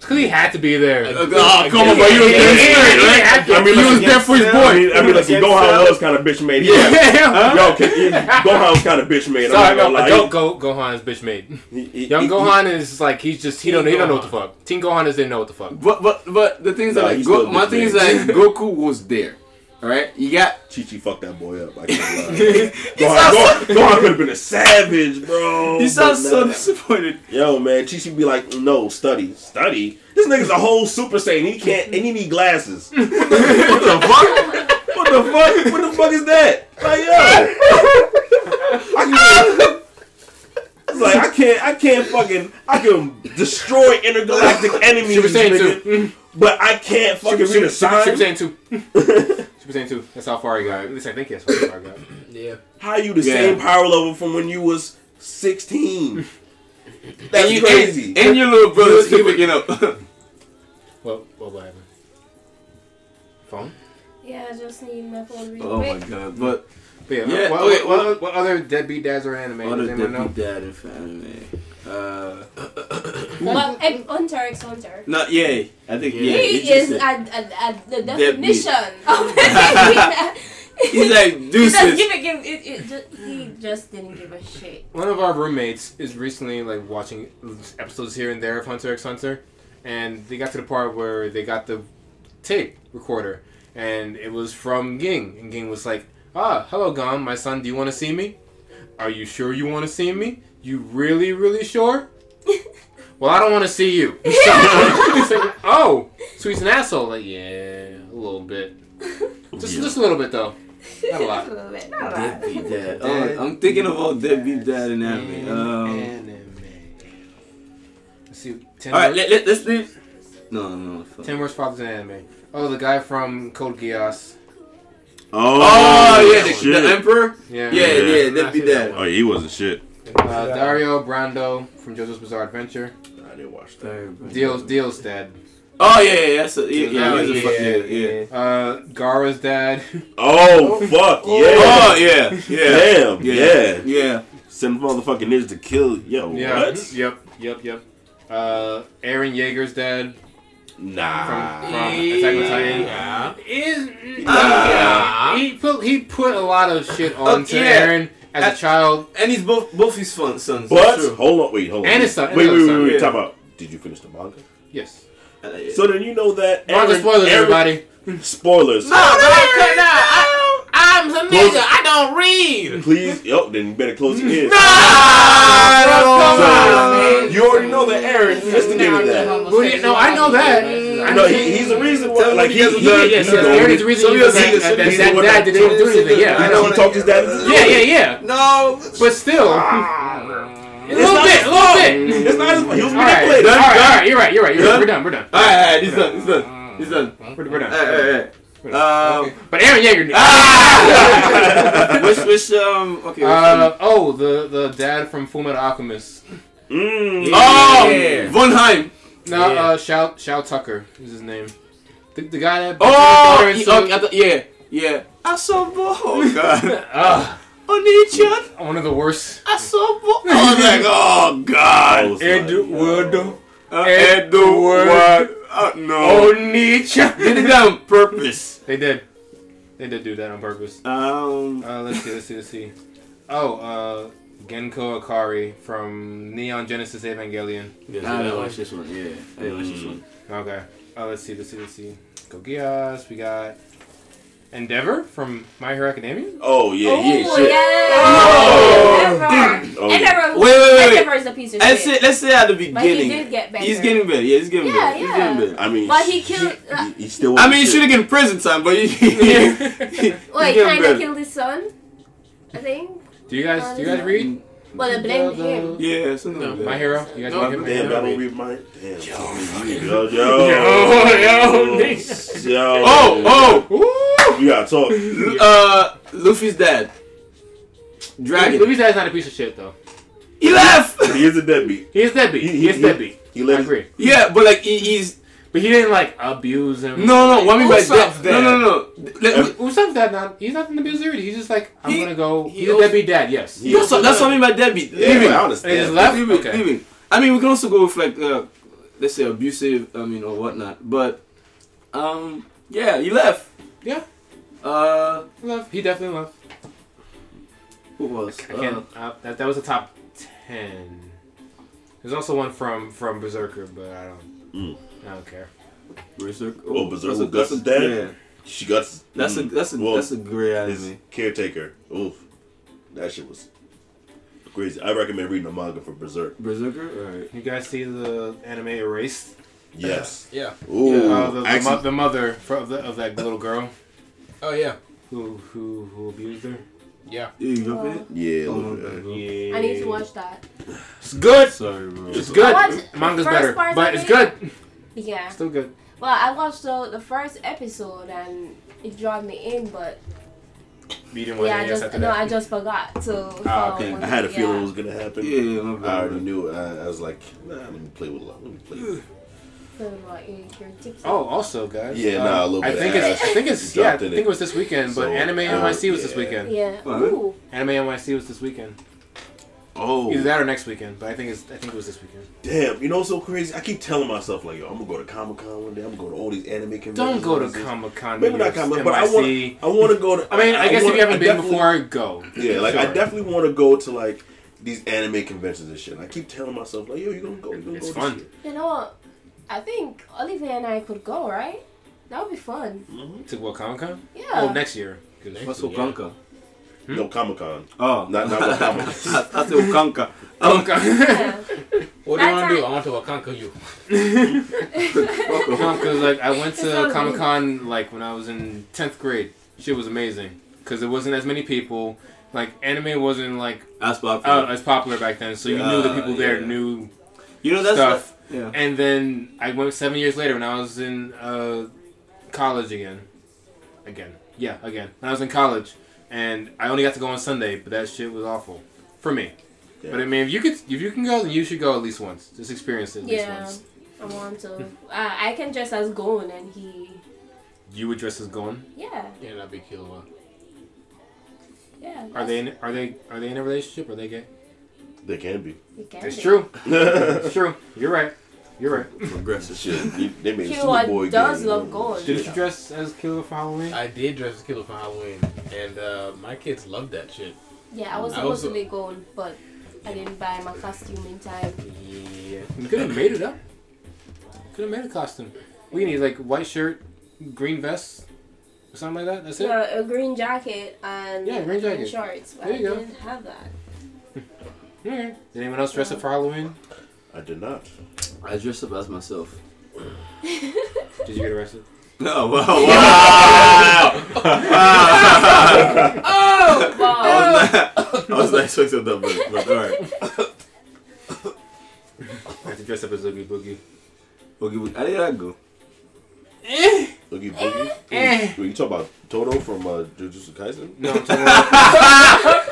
Because he had to be there. Uh, oh, come on, but he was there in spirit, right? I mean, he was there for his I boy. mean, I mean, like, Gohan was kind of bitch made. Yeah. Yeah. Yo, can, Gohan was kind of bitch made. Sorry, I'm not no, gonna lie. adult Go, Gohan is bitch made. He- he- Young he- Gohan is like he's just he don't he don't know what the fuck. Teen Gohan is didn't know what the fuck. But but but the thing is Nah, like Go, my thing is like, Goku was there. All right, you got Chi Chi fucked that boy up. I can't lie. Gohan, Gohan, Gohan could have been a savage, bro. he sounds so disappointed. Yo, man, Chi Chi be like, no, study, study. This nigga's a whole Super Saiyan. He can't, and he need glasses. what the fuck? What the fuck? What the fuck is that? Like, yo, I. It's like I can't, I can't fucking, I can destroy intergalactic enemies, Super Saiyan nigga, but I can't fucking read a sign. Super Saiyan two. Super Saiyan two. That's how far he got. At least I think that's how far he got. Yeah. How are you the Yeah. same power level from when you was 16. That's and you, crazy. And, and your little brother's He still picking up. What? What will happen? Phone. Yeah, I just need my phone real oh my god! But But yeah. Yeah, what, okay, what, what, what other deadbeat dads are anime? other Does anyone know? deadbeat dad and family. Uh, Well, X Hunter, X Hunter. not yeah. I think yeah. he it's is just at, it. at, at the definition of. He's like He just deuces. give it, give it, it just, he just didn't give a shit. One of our roommates is recently like watching episodes here and there of Hunter x Hunter, and they got to the part where they got the tape recorder, and it was from Ging, and Ging was like, "Ah, hello, Gon, my son. Do you want to see me? Are you sure you want to see me? You really, really sure? Well, I don't want to see you. So, like, oh, so he's an asshole. Like, yeah, a little bit, just Yeah. just a little bit though, not a lot. Just a little bit, not a lot. Deadbeat dad. Oh, I'm thinking about deadbeat dad in anime. Um, Anime. Let's see. Ten all right, let, let, let's leave. No, no, fuck. Ten worst fathers in anime. Oh, the guy from Code Geass. Oh, Oh yeah, the, the emperor. Yeah. Yeah, yeah, Yeah. deadbeat dad. Oh, he wasn't shit. Uh, Dario Brando from JoJo's Bizarre Adventure. I didn't watch that. Dio's Dio's dad. Oh yeah, yeah, that's a, yeah, yeah, Oh, he's yeah, fuck- yeah, yeah. Uh, Gaara's dad. Oh, fuck, yeah. Oh yeah, yeah, Damn, yeah, yeah. yeah. Send motherfucking ninjas to kill. Yo, yeah. what? Yep. Yep. Yep. Uh, Eren Yeager's dad Nah. from, from Attack on Titan. Yeah. Is Ah. he put he put a lot of shit onto yeah. Eren as Uh, a child. And he's both both his fun, sons. But true. hold on, wait, hold on. And his son, and Wait, wait, wait, son, wait. yeah. Talk about. Did you finish the manga? Yes. Uh, yeah. So then you know that. Manga Eren- spoilers, Eren- everybody. Spoilers. No, but I could not. I, I'm a nigga. I don't read. Please, yo, then you better close your ears. Ah, come So, on, man. you already know that Eren instigated that. Well, yeah, no, I know that. I No, know he, he's the reason why. Tell Like me he, he hasn't he, done- he, yes, he, yes, go- Eren is the reason Some he of was your that, singers- that, that, he's the that one dad that didn't do anything. Yeah, I he, know. he talked his dad into Yeah, yeah, yeah. No. But still, a little bit, a little bit. It's not his fault. He was All right, all manipulated. right, all right. You're right. You're right. You're right. Done? We're done. We're done. All right, all right, he's done. He's done. He's done. We're, we're done. All right, all right, We're all done. right. Um, But Eren Yeager. ah! which, which, um, okay. which Uh, oh, the the dad from Fullmetal Alchemist. Mm. oh, Yeah. Von Heim. No, Yeah. uh, Shou Shou Tucker is his name. The, the guy that. Oh, he- daughter okay, I yeah, yeah. I saw Bo. Oh, God. Ah, Oni-chan. one of the worst. I saw Bo. I was like, oh, God. I was like, Eduardo. Uh, Edward. Edward. Uh, no. Onicha. Did it on purpose. They did. They did do that on purpose. Um, Uh, let's see, let's see, let's see. Oh, uh, Gendo Ikari from Neon Genesis Evangelion. I didn't watch this one. Yeah, I didn't watch this one. Okay. Uh, let's see, let's see, let's see. Gogias, we got Endeavor from My Hero Academia. Oh yeah, oh, he ain't shit. yeah. Endeavor. Oh, yeah. Endeavor. Wait, wait, wait, wait. Endeavor is a piece of Let's shit. say, let's say at the beginning. But he beginning. did get better. He's getting better. Yeah, he's getting Yeah, better. He's yeah. getting better. I mean, But he killed. Uh, He, he still. I mean, he should have shit. getting prison time, but he, he's wait, getting kind of killed his son. I think. Do you guys, do you guys read Well, they blamed him. Yeah, something like that. My Hero? You guys No, read him? Damn, I don't read mine. Damn. Yo, yo, Yo, yo, yo. Oh, oh, You gotta talk. uh, Luffy's dad. Dragon. Louis Dad's not a piece of shit though. He left. He is a deadbeat. He is deadbeat. He- He, he- is he- deadbeat. He I let his, agree. Yeah, but like he, he's But he didn't like abuse him. no, no. What I mean by Usopp's that? No, no, no. Let- Usopp's dad not. He's not an abuser. He's just like I'm He- gonna go. he He's a deadbeat dad. Yes. He- That's what, that's what I mean by deadbeat. Yeah, Leaving. I understand. just left. Leaving. Okay. Leaving. I mean, we can also go with like, uh, let's say abusive. I mean, or whatnot. But, um, yeah, he left. Yeah. Uh, Left. He definitely left. who was? I can't. Uh, that, that was a top ten. There's also one from from Berserker, but I don't. Mm. I don't care. Berserk. Oh, Berserk that's a- with Guts' that's a- dad? Yeah. She got. That's a mm, that's a well, that's a great his anime. caretaker. Oof, that shit was crazy. I recommend reading the manga for Berserk. Berserker. Alright. You guys see the anime Erased? Yes. Yeah. Ooh, Yeah. Uh, the, the, actually- mo- the mother fro- of, the, of that little girl Oh yeah. who who who abused her. Yeah. You jump in it? yeah. Oh, okay. Yeah. I need to watch that. It's good. Sorry, bro. It's good. Manga's better, but it's good. Yeah. Still good. Well, I watched the, the first episode and it dragged me in, but You didn't want Yeah, to I just after no, that. I just forgot to. Ah, okay. I had a yeah. feeling it was gonna happen. Yeah, yeah, my. I already knew. it. I, I was like, nah, let me play with love. Let me play. With So, like, you're, you're. Oh, also, guys. Yeah, um, nah, a little I bit think of it's. I think it's. Yeah, I think it was this weekend. But So, Anime uh, NYC was this weekend. Yeah. Ooh. Anime NYC was this weekend. Oh, Either that or next weekend. But I think it's. I think it was this weekend. damn! You know what's so crazy? I keep telling myself like, yo, I'm gonna go to Comic Con one day. I'm gonna go to all these anime conventions. Don't go to and. Comic Con. Maybe not Comic, but I want. I want to go to. I mean, I, guess wanna- if you haven't I been definitely- before, go. Yeah, like I definitely want to go to like these anime conventions and shit. And I keep telling myself like, yo, you gonna go? You gonna It's go fun. This You know what? I think Olivia and I could go, right? That would be fun. year. Mhm. To what Comic Con? Yeah. Oh, next year. 'Cause- Next What's year, Okanka? Hmm? No Comic Con, Oh, not not what Comic. I said Okanka. Comic Con. Yeah. What do you want to do? I want to conquer you. No, because like I went to Comic Con like when I was in tenth grade. Shit was amazing because there wasn't as many people. Like anime wasn't like That's uh, as popular back then, so you knew the Yeah, people there yeah. knew you know that's stuff. yeah. And then I went seven years later when I was in uh, college again. Again, yeah, again. When I was in college, and I only got to go on Sunday, but that shit was awful for me. Yeah. But I mean, if you could, if you can go, then you should go at least once. Just experience it at least Yeah. once. I want to. Uh, I can dress as Gon and he. You would dress as Gon. Yeah. Yeah, that'd be killer. Yeah. Are they in, are they are they in a relationship? Or are they gay? They can be. You can It's be. true. It's true. You're right. You're right. Progressive. Shit, you- they made Killua Superboy does game, love gold. Didn't you dress as Killua for Halloween? I did dress as Killua for Halloween, and uh, my kids loved that shit. Yeah, I was I supposed to be gold, but I didn't buy my costume in time. Yeah. You could have made it up. Could have made a costume. We need like white shirt, green vest, or something like that. That's it. Yeah, a green jacket and Yeah, green jacket. and shorts. But There you I go. didn't have that. Alright. Did anyone else dress up for Halloween? I did not. I dressed up as myself. Did you get arrested? No, wow, wow. Oh, wow. I was not, I was not expecting that, but, but alright. I had to dress up as Oogie Boogie. Okay, we- how did that go? Oogie Boogie. Eh. Wait, you talk about Todo from uh, Jujutsu Kaisen? No, I'm talking about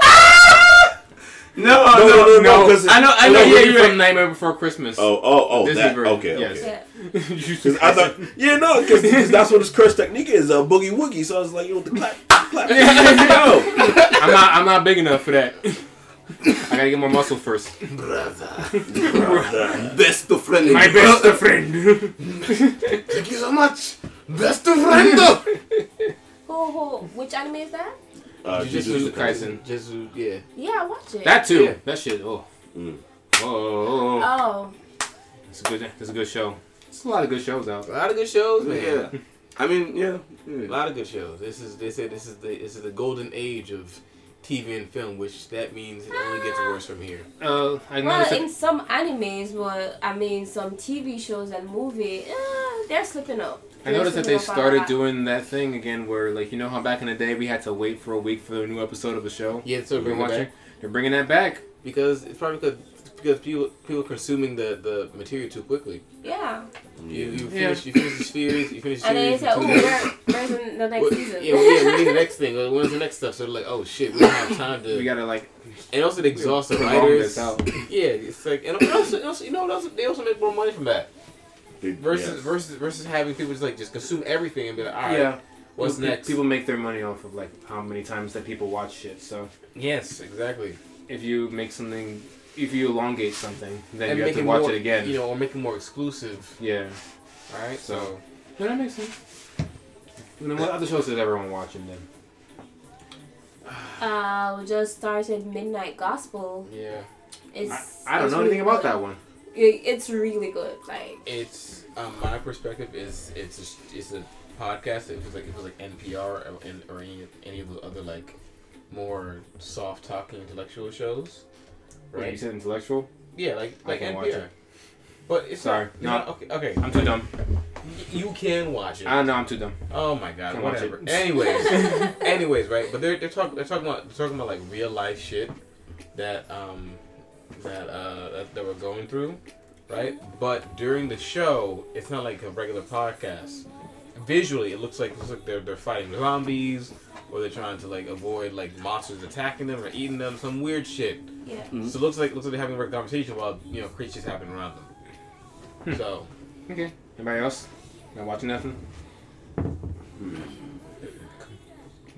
No, no, no, no, 'cause- I know, I I know, know yeah, you're from right. Nightmare Before Christmas. Oh, oh, oh, Disney that. version, Okay, yes. okay. Yeah. Because I thought, yeah, no, because that's what his curse technique is, uh, boogie woogie. So I was like, yo, the clap, clap. no. I'm not. I'm not big enough for that. I gotta get more muscle first. Brother. Brother. Best of friend. My best friend. Thank you so much. Best of friend. Who, who, which anime is that? Uh, Jujutsu Jujutsu Kaisen. Just yeah. Yeah, I watch it. That too. Yeah. That shit. Oh. Mm. Oh, oh, oh. Oh, It's a good. It's a good show. It's a lot of good shows out. A lot of good shows, man. Yeah. I mean, yeah. A lot of good shows. This is they say this is the this is the golden age of TV and film, which that means it only gets worse from here. Uh, I well, noticed. in some animes, but I mean, some TV shows and movie, eh, they're slipping up. I They're noticed that they slipping up a started lot. doing that thing again, where like you know how back in the day we had to wait for a week for a new episode of a show. Yeah, so We've bring been watching. back They're bringing that back. because it's probably because because people people are consuming the the material too quickly. Yeah, You you Yeah. finish you finish the spheres, you finish the and then you series. say, "Oh, two days. where, where's the next Well, season?" Yeah, well, yeah, we need the next thing. Well, When's the next stuff? So they're like, oh shit, we don't have time to. We gotta like and also it exhausts the prolong writers. Yeah, it's like and also, also you know what else? They also make more money from that They- versus yes. versus versus having people just like just consume everything and be like, all right, Yeah. what's People- next? People make their money off of like how many times that people watch shit. So yes, exactly. if you make something, if you elongate something, then and you have to watch more, it again. You know, or make it more exclusive. yeah. All right, So- so No, that makes sense. And then what other shows is everyone watching then? Uh, we just started Midnight Gospel. yeah, It's I, I don't it's know anything really about good. that one. It, it's really good. Like it's um, my perspective is it's just, it's a podcast. It was like it was like NPR or, and- or any any of the other like more soft talking intellectual shows, Right. You said intellectual? Yeah, like I like NPR. watch it. But it's Sorry, not, no. not okay. Okay, I'm too dumb. You can watch it. I know I'm too dumb. Oh my god, Can't watch whatever. it. Anyways, anyways, right? But they're they're talking they're talking about they're talking about like real life shit that um that uh that, that we're going through, right? But during the show, it's not like a regular podcast. Visually, it looks like it looks like they're they're fighting zombies or they're trying to like avoid like monsters attacking them or eating them, some weird shit. Yeah. Mhm. So it looks like looks like they're having a conversation while you know creatures happen around them. Hmm. So Okay. Anybody else? Not watching nothing? Hmm.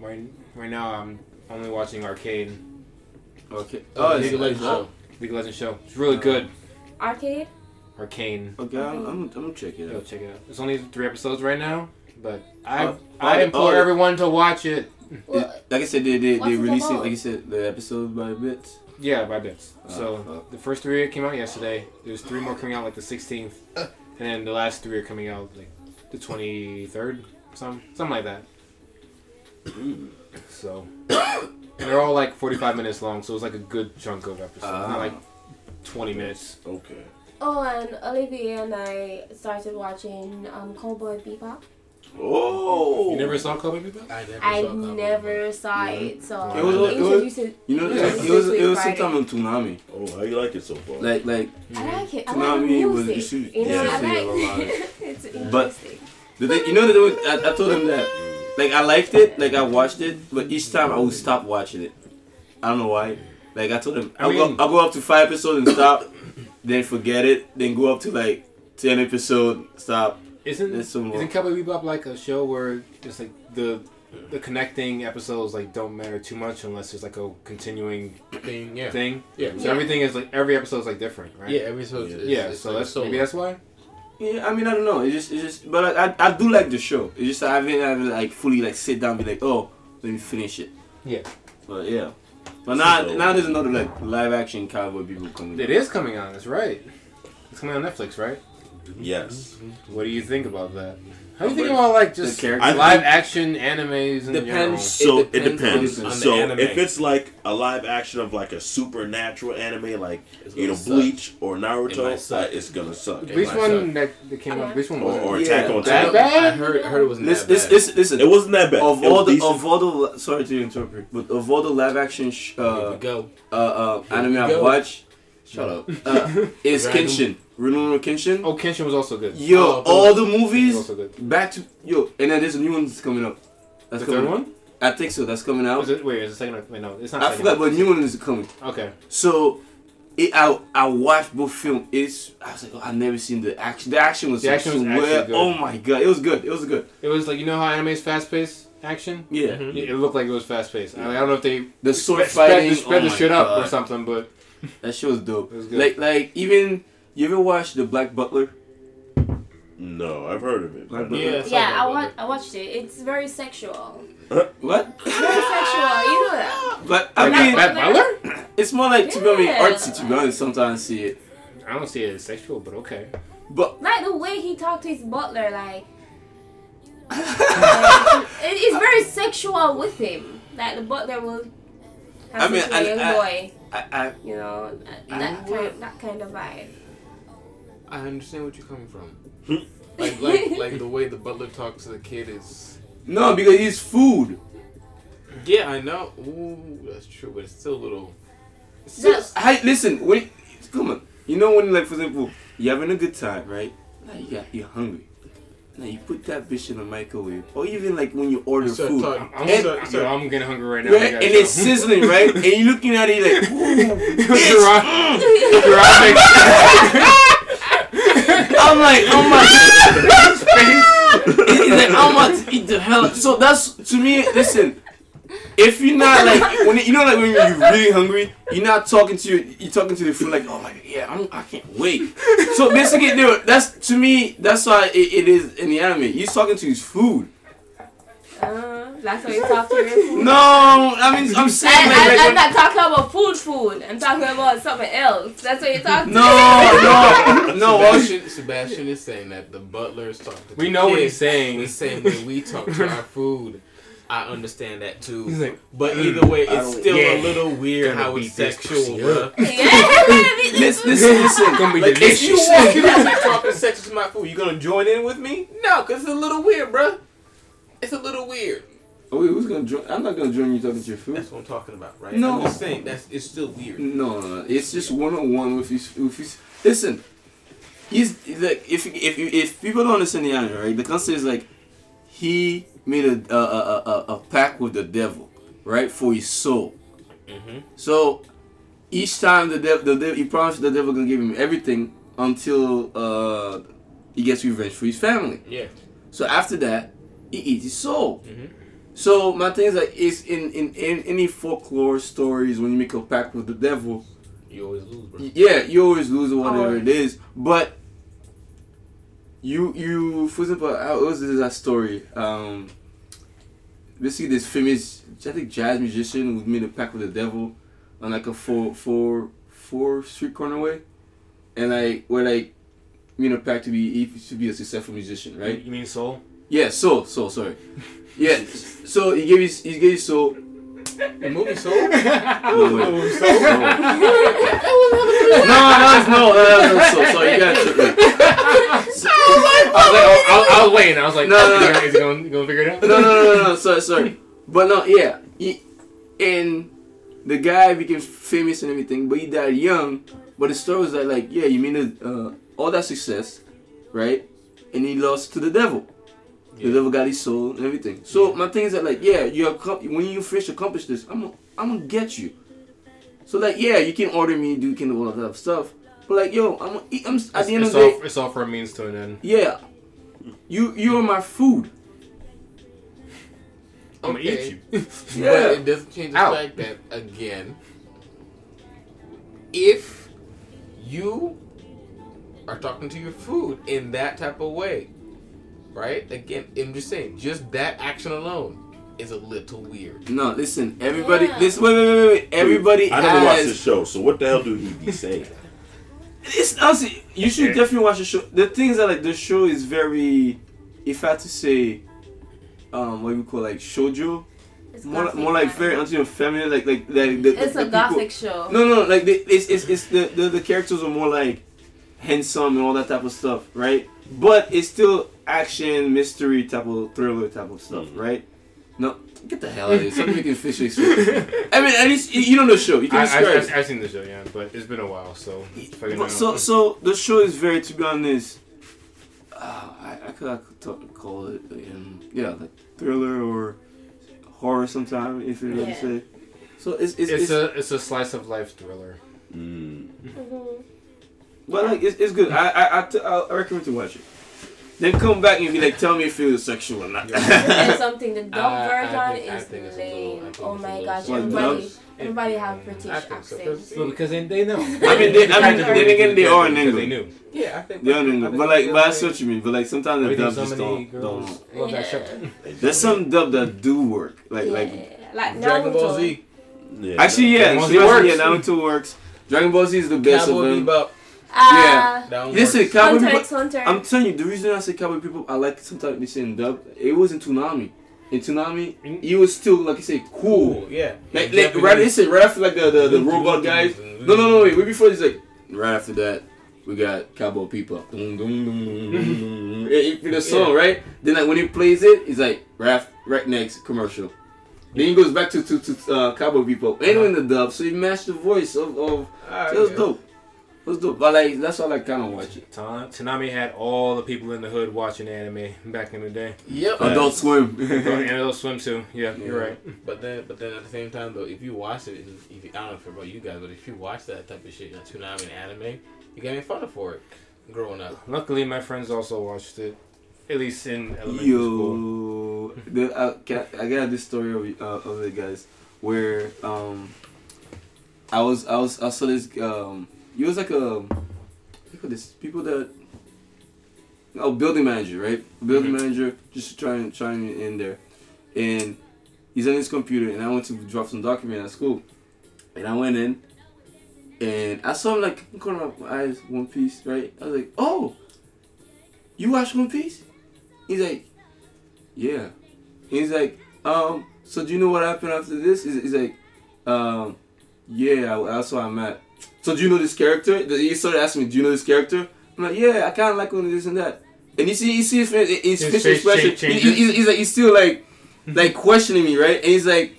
Right, right now I'm only watching Arcade Okay. oh, Oh, League it's of Legends show. League of Legends show. It's really uh-huh. good. Arcade. Arcane. Okay, I'm, I'm, I'm gonna check it out. Go check it out. It's only three episodes right now, but I Oh, I implore oh. everyone to watch it. Well, It- like I said, they they, they released it. Like you said, the episode by bits. Yeah, by bits. Oh, So fuck. the first three came out yesterday. There's three more coming out like the 16th, and then the last three are coming out like the 23rd, some something like that. So and they're all like 45 minutes long, so it's like a good chunk of episodes, Ah. not like 20 minutes. Okay. Oh, and Olivia and I started watching um, Cowboy Bebop. Oh. You never saw Cowboy Bebop? I never I saw never saw it, so It was- it was- introduced it. You know, Yeah, it, was it was week Friday. sometime on Toonami. Oh, how you like it so far? Like like I like it. I like was- music. you should- you know, yeah, I you should like have a lot it's But- interesting. the thing, you know the I, I told him that like I liked it, like I watched it, but each time I would stop watching it. I don't know why. Like I told him, I I'll, mean- go, I'll go up to five episodes and stop, then forget it, then go up to like ten episode, stop. Isn't There's some more. isn't Cowboy Bebop like a show where it's like the the connecting episodes like don't matter too much unless there's like a continuing thing. Yeah. thing? Yeah. So Yeah. everything is like every episode is like different, right? Yeah. Every episode. Yeah. is- Yeah, is so like that's solo. maybe that's why. Yeah, I mean I don't know. It's just it's just, but I I, I do like the show. It's just I haven't, I haven't like fully like sit down and be like, oh, let me finish it. Yeah. But yeah. But now So- now there's another like live action cowboy Bebop coming. It is coming on. That's right. It's coming on Netflix, right? Yes. What do you think about that? How do you think about like just The character- live action animes in Depends. So it It depends. depends on the so anime. if it's like a live action of like a supernatural anime, like It's you know gonna suck. Bleach or It Naruto, might suck. uh, it's gonna suck. general? It Bleach might one suck. that, that came out. Bleach one Or, wasn't. or Yeah. Attack on Titan. I heard. I heard it wasn't This that this bad. this listen. It wasn't that bad. of It was all the decent. of all the sorry to interpret, but of all the live action sh- uh, go. uh, uh, Here anime I've go. watched, shut up. Uh, is Dragon- Kenshin. Rurouni Kenshin. Oh, Kenshin was also good. Yo, Oh, all the movies also good. back to yo, and then there's a new one that's coming up. That's The coming third one? I think so. That's coming out. Was it, wait, is it second? Or, wait, no, it's not. I second. forgot, but a new one is coming. Okay. So, it, I I watched both film. It's I was like, oh, I've never seen the action. The action was The action was so actually well. good. Oh my god, it was good. It was good. It was like you know how anime is fast paced action. Yeah, Mhm. It, it looked like it was fast paced. I, mean, I don't know if they the sword sped, fighting. sped, sped oh the my shit up or something, but That shit was dope. was good. Like like even you ever watch the Black Butler? No, I've heard of it. Like, but- Yeah. It's Yeah, I, all wa- I watched it. It's very sexual. What? Very sexual. You know that. But I Like mean, Black Butler? it's more like to be honest, artsy. To be honest, sometimes I see it. I don't see it as sexual, but okay. But Like the way he talked to his butler, like. like, it's very sexual with him. Like the butler will have I mean, sex with I- a young I- boy. I, I You know, that, I- that kind, that kind of vibe. I understand what you're coming from. Hmm. like, like, like the way the butler talks to the kid is. no because he's food. Yeah, I know. Ooh, that's true, but it's still a little. It's still- Yes. I listen when come on. You know when like for example you're having a good time, right? Now you got you're hungry. Now you put that bitch in the microwave, or even like when you order Start food, talking- I'm, And- I'm, yo, I'm getting hungry right now. right? And it's sizzling, right? and you're looking at it like, ooh, bitch. I'm like, oh my. he's like, I'm about to eat the hell. So that's to me. Listen, if you're not like when you know like when you're really hungry, you're not talking to your, you're talking to the food like, oh my god, yeah, I'm, I can't wait. So basically, dude, that's to me. That's why it, it is in the anime. He's talking to his food. Uh, that's how you talk to your food. No, I mean I'm saying I, like, I, like I'm when- not talking about food, food. I'm talking about something else. That's what you're talking no, no, no. Sebastian, Sebastian is saying that the butler is talking. To We the know what he's saying. The same way we talk to our food. I understand that too. He's like, but mm, either way, it's still Yeah. a little weird Gonna how it's beat this sexual, bro. up. Yeah. listen, listen, listen. Gonna be Like, delicious. If you walk in and me talking sex to my food, you gonna join in with me? No, cause it's a little weird, bro. It's a little weird. Oh, wait, who's gonna join? I'm not gonna join you talking to your food. That's what I'm talking about, right? No. I'm just saying that's it's still weird. No, no, no. It's just one on one with his. With his. Listen, he's like if if if people don't understand the anime, right? The concept is like he made a a, a, a, a pact with the devil, right, for his soul. Mhm. So each time the devil, the devil, he promised the devil gonna give him everything until uh, he gets revenge for his family. Yeah. So after that, he eats his soul. Mhm. So my thing is like, it's in, in in any folklore stories when you make a pact with the devil, You always lose, bro. Yeah, you always lose or whatever Always. it is. But you you for example, how was this that story? Um basically this famous I think jazz musician who made a pact with the devil on like a four four four street corner way. And like where like made a pact to be to be a successful musician, right? You mean soul? Yeah, soul, soul, sorry. Yeah. So he gave his he gave his soul The movie Soul. no, wait. movie no, that's no, no, no, so, so you gotta trip I was, like, I, I, I was waiting. I was like, No, no, no. is he going to figure it out? No, no, no, no, no, sorry, sorry. But no, yeah, he, and the guy became famous and everything, but he died young. But the story was that, like, yeah, you mean uh, all that success, right? And he lost to the devil. The Yeah. devil got his soul and everything. So my thing is that, like, yeah, you when you finish accomplish this, I'm, gonna- I'm gonna get you. So like, yeah, you can order me, do can do all of that stuff. But like, yo, I'm, gonna eat- I'm at It's, the end it's of the day, all, it's all for a means to an end. yeah, you you're my food. I'm going to eat you. Yeah. But it doesn't change the Ow. fact that again, if you are talking to your food in that type of way, right? Again, I'm just saying, just that action alone is a little weird. No, listen, everybody. Yeah. Listen, wait, wait, wait, wait. Everybody I never watched the has. show, so what the hell do he be saying? It's honestly, you should definitely watch the show. The things that like the show is very, if I had to say, um, what we call like shoujo, It's more, gothic, more like yeah. very anti feminine, like like like the, It's the a people- gothic show. No, no, like the, it's it's it's the, the the characters are more like handsome and all that type of stuff, right? But it's still action, mystery type of thriller type of stuff, Mhm. right? No, get the hell out of here. Something making fish exist. I mean, at least you- you know the show. You can I, describe. I, it. I've, I've seen the show, yeah, but it's been a while, so But so so the show is very to be honest. Uh, I I could, I could talk, call it um, yeah like thriller or horror sometime if you want Yeah. to say. So it's it's, it's, it's, a it's a slice of life thriller. Mm. Mhm. but like it's, it's good. I I I, t- I recommend to watch it. Then come back and be like, tell me if it was sexual or not. There's something the dub I- I version think- I is think little- lame. Oh my gosh, What, everybody, dubs? everybody have British I think accents. Well, because they, they know. I mean, they, I mean, then again, they are in Because they knew. Yeah, I think. They are in I England. But like, the but I other what you mean. But like, sometimes the We think dubs just many don't, don't. love that Yeah. There's some dub that do work. Like like Yeah, like Dragon Ball Z, Yeah. actually, yeah, Dragon Ball Z works. yeah, Naruto works. Dragon Ball Z is the best Cowboy of them. Bebop. Ah, That one Listen. Cowboy Hunter Bebop. x Hunter. I'm telling you, the reason I say Cowboy People, I like sometimes they say in dub. It was in Toonami. In Toonami, he was still like you say cool. Cool, yeah. Like, Yeah, like right, Japanese. listen, right after like the the, the robot guys. No, no, no, wait, wait before this like right after that. We got Cowboy People. Yeah, For the song, right? Then like when he plays it, it's like right, right next commercial. Then he goes back to to, to uh, Cowboy People. And in the dub, so he matched the voice of of. Ah, So it was yeah. dope. It was dope. But like that's why I kind of watch it. Ta- Toonami had all the people in the hood watching anime back in the day. Yep. Adult Swim. and Adult Swim too. Yeah, you're right. But then, but then at the same time though, if you watch it, if you, I don't know if about you guys, but if you watch that type of shit, like Toonami and anime, you get made fun of for it growing up. Luckily, my friends also watched it, at least in elementary school. Yo, the, uh, ca- I got this story of uh, of it, guys, where um, I was I was I saw this um, he was like a look at this people that oh building manager right building Mhm. manager just trying trying in there, and he's on his computer and I went to drop some document at school, and I went in, and I saw him like in the corner of my eyes One Piece right I was like oh, you watch One Piece. He's like, yeah. He's like, um, so do you know what happened after this? He's, he's like, um, yeah, I- that's where I'm at. So do you know this character? He started asking me, do you know this character? I'm like, yeah, I kind of like when this and that. And you see, you see his, face- his, His facial face expression. He- he- he's, he's like, he's still like, like questioning me, right? And he's like,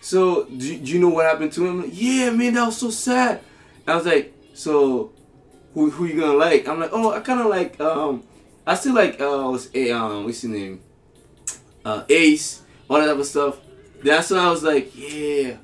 so do, you- do you know what happened to him? I'm like, yeah, man, that was so sad. And I was like, so who who you gonna like? I'm like, oh, I kind of like um, I still like uh, what's a um, what's his name? uh, Ace, all that type of stuff. That's when I was like, yeah.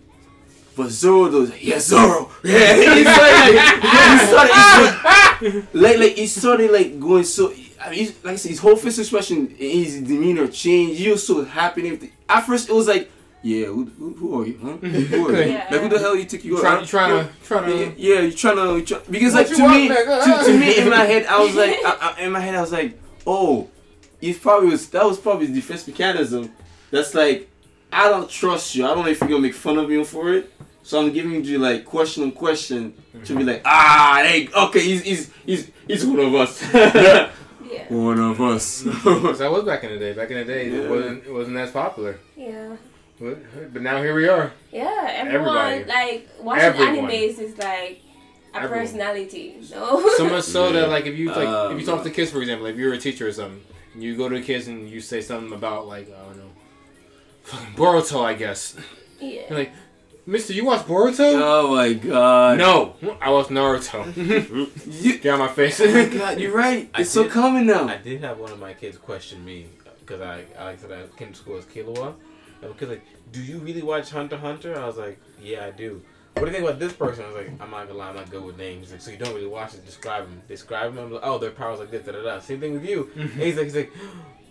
But Zoro, was like, yeah, Zoro, yeah. He started, he started, like, like he started like going so. I mean, like I said, his whole face expression, his demeanor changed. He was so happy and everything. At first, it was like, yeah, who, who, who are you? Huh? Who are you? Yeah. Like, who the hell you think you You are? trying, trying to, trying Yeah, to. yeah, you're trying to, you try, because What like to me, to, to me in my head, I was like, I, I, in my head, I was like, oh, he probably was. That was probably his defense mechanism. That's like, I don't trust you. I don't know if you're gonna make fun of me for it. So I'm giving you like question on question to be like, ah, hey, okay, he's he's he's he's one of us. Yeah. one of us. Because that was back in the day. Back in the day, Yeah. it wasn't it wasn't as popular. Yeah. But, but now here we are. Yeah. Everyone Everybody. like watching Everyone. animes is like a Everyone. personality. No. So much so Yeah. that like if you like Um, if you talk to kids for example, if you're a teacher or something, and you go to the kids and you say something about like I don't know, fucking Boruto, I guess. yeah. You're like, Mister, you watch Boruto? oh my god. No, I watch Naruto. You, Get out my face. oh my god, you're right. I It's so did- common now. I did have one of my kids question me because I, I like said I came to school as Killua. And because like, do you really watch Hunter Hunter? I was like, yeah, I do. What do you think about this person? I was like, I'm not gonna lie, I'm not good with names. He's like, so you don't really watch it? Describe them. Describe them. I'm like, oh, their powers like this. Da da da. Same thing with you. and he's like, he's like,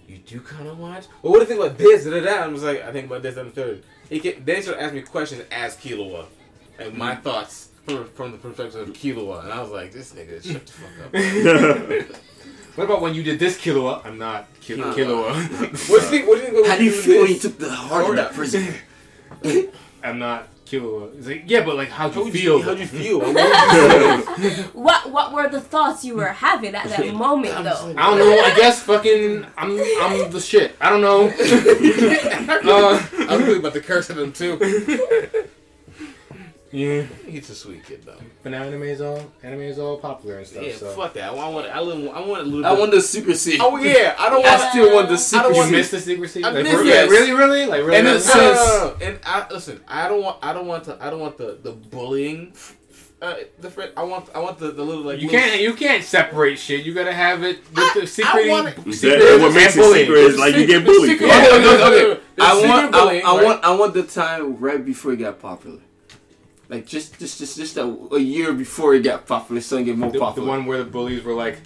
you do kind of watch. Well, what do you think about this? Da da da. I'm just like, I think about this and the third. He can, then he started asking me questions as Killua, and my thoughts from, from the perspective of Killua, and I was like, this nigga, shut the fuck up. what about when you did this Killua? I'm not Ki- Uh, Killua. What do you think? What do you think? How do you feel when you took the heart of that prisoner? I'm not Killua. It's like, yeah, but like, how'd you How'd you feel? How'd you feel? What did you feel? What What were the thoughts you were having at that moment I'm though? like- I don't know. I guess fucking I'm I'm the shit. I don't know. uh, I was really about to curse at him too. Yeah. He's a sweet kid though. But now anime is all anime is all popular and stuff. Yeah, so fuck that. I want. I want. I want, I want a little. I bit- want the secrecy. Oh yeah, I don't Yeah. want. I still want the I don't secrecy. you want the secrecy. I Like, missed really, it. really, really, like really. And No, it no, no, no, no. And I listen. I don't want. I don't want to. I don't want the the bullying. Uh, the fr- I want. I want the, the little like. you little- can't you can't separate shit. You gotta have it with the secret. want it- secret That- what makes it bullying. secret is like you get bullied. Secret- Okay, okay, Yeah. okay. I secret want, I, I right? want, I want the time right before it got popular. Like just, just, just, just a, a year before it got popular, so it get more The, the one where the bullies were like,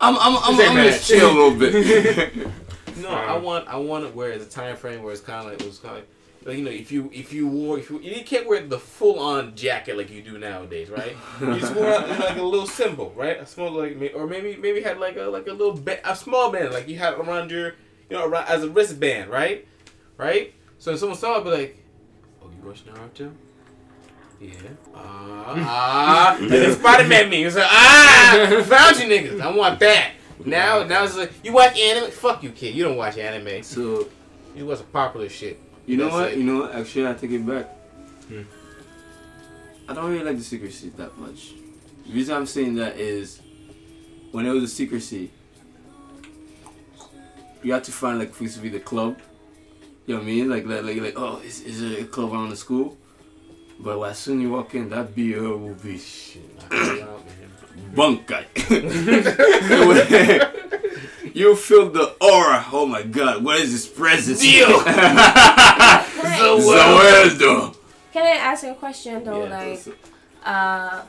I'm, I'm, I'm, I'm gonna chill a little bit. No, I um, want. I want it where it's a time frame where it's kind of like it was kind of. Like, you know, if you if you wore if you, you can't wear the full on jacket like you do nowadays, right? You just wore out like a little symbol, right? A small like or maybe maybe had like a like a little ba- a small band like you had around your you know around as a wristband, right? Right. So when someone saw it, be like, "Oh, you watch Naruto?" Yeah. Ah, ah. and then Spider Man me. It's like, ah, found you niggas. I want that. Now, now it's like, you watch anime? Fuck you, kid. You don't watch anime. so You watch popular shit. you know That's what? it. You know what? Actually, I take it back. Hmm. I don't really like the secrecy that much. The reason I'm saying that is when it was a secrecy, you had to find like for to be the club. You know what I mean? Like like like, like oh, is, is there a club around the school? But as soon you walk in, that beer will be shit. bunk guy. you feel the aura. Oh my god, what is this presence? Dio. so where's the Can I ask you a question though? Yeah, like, uh,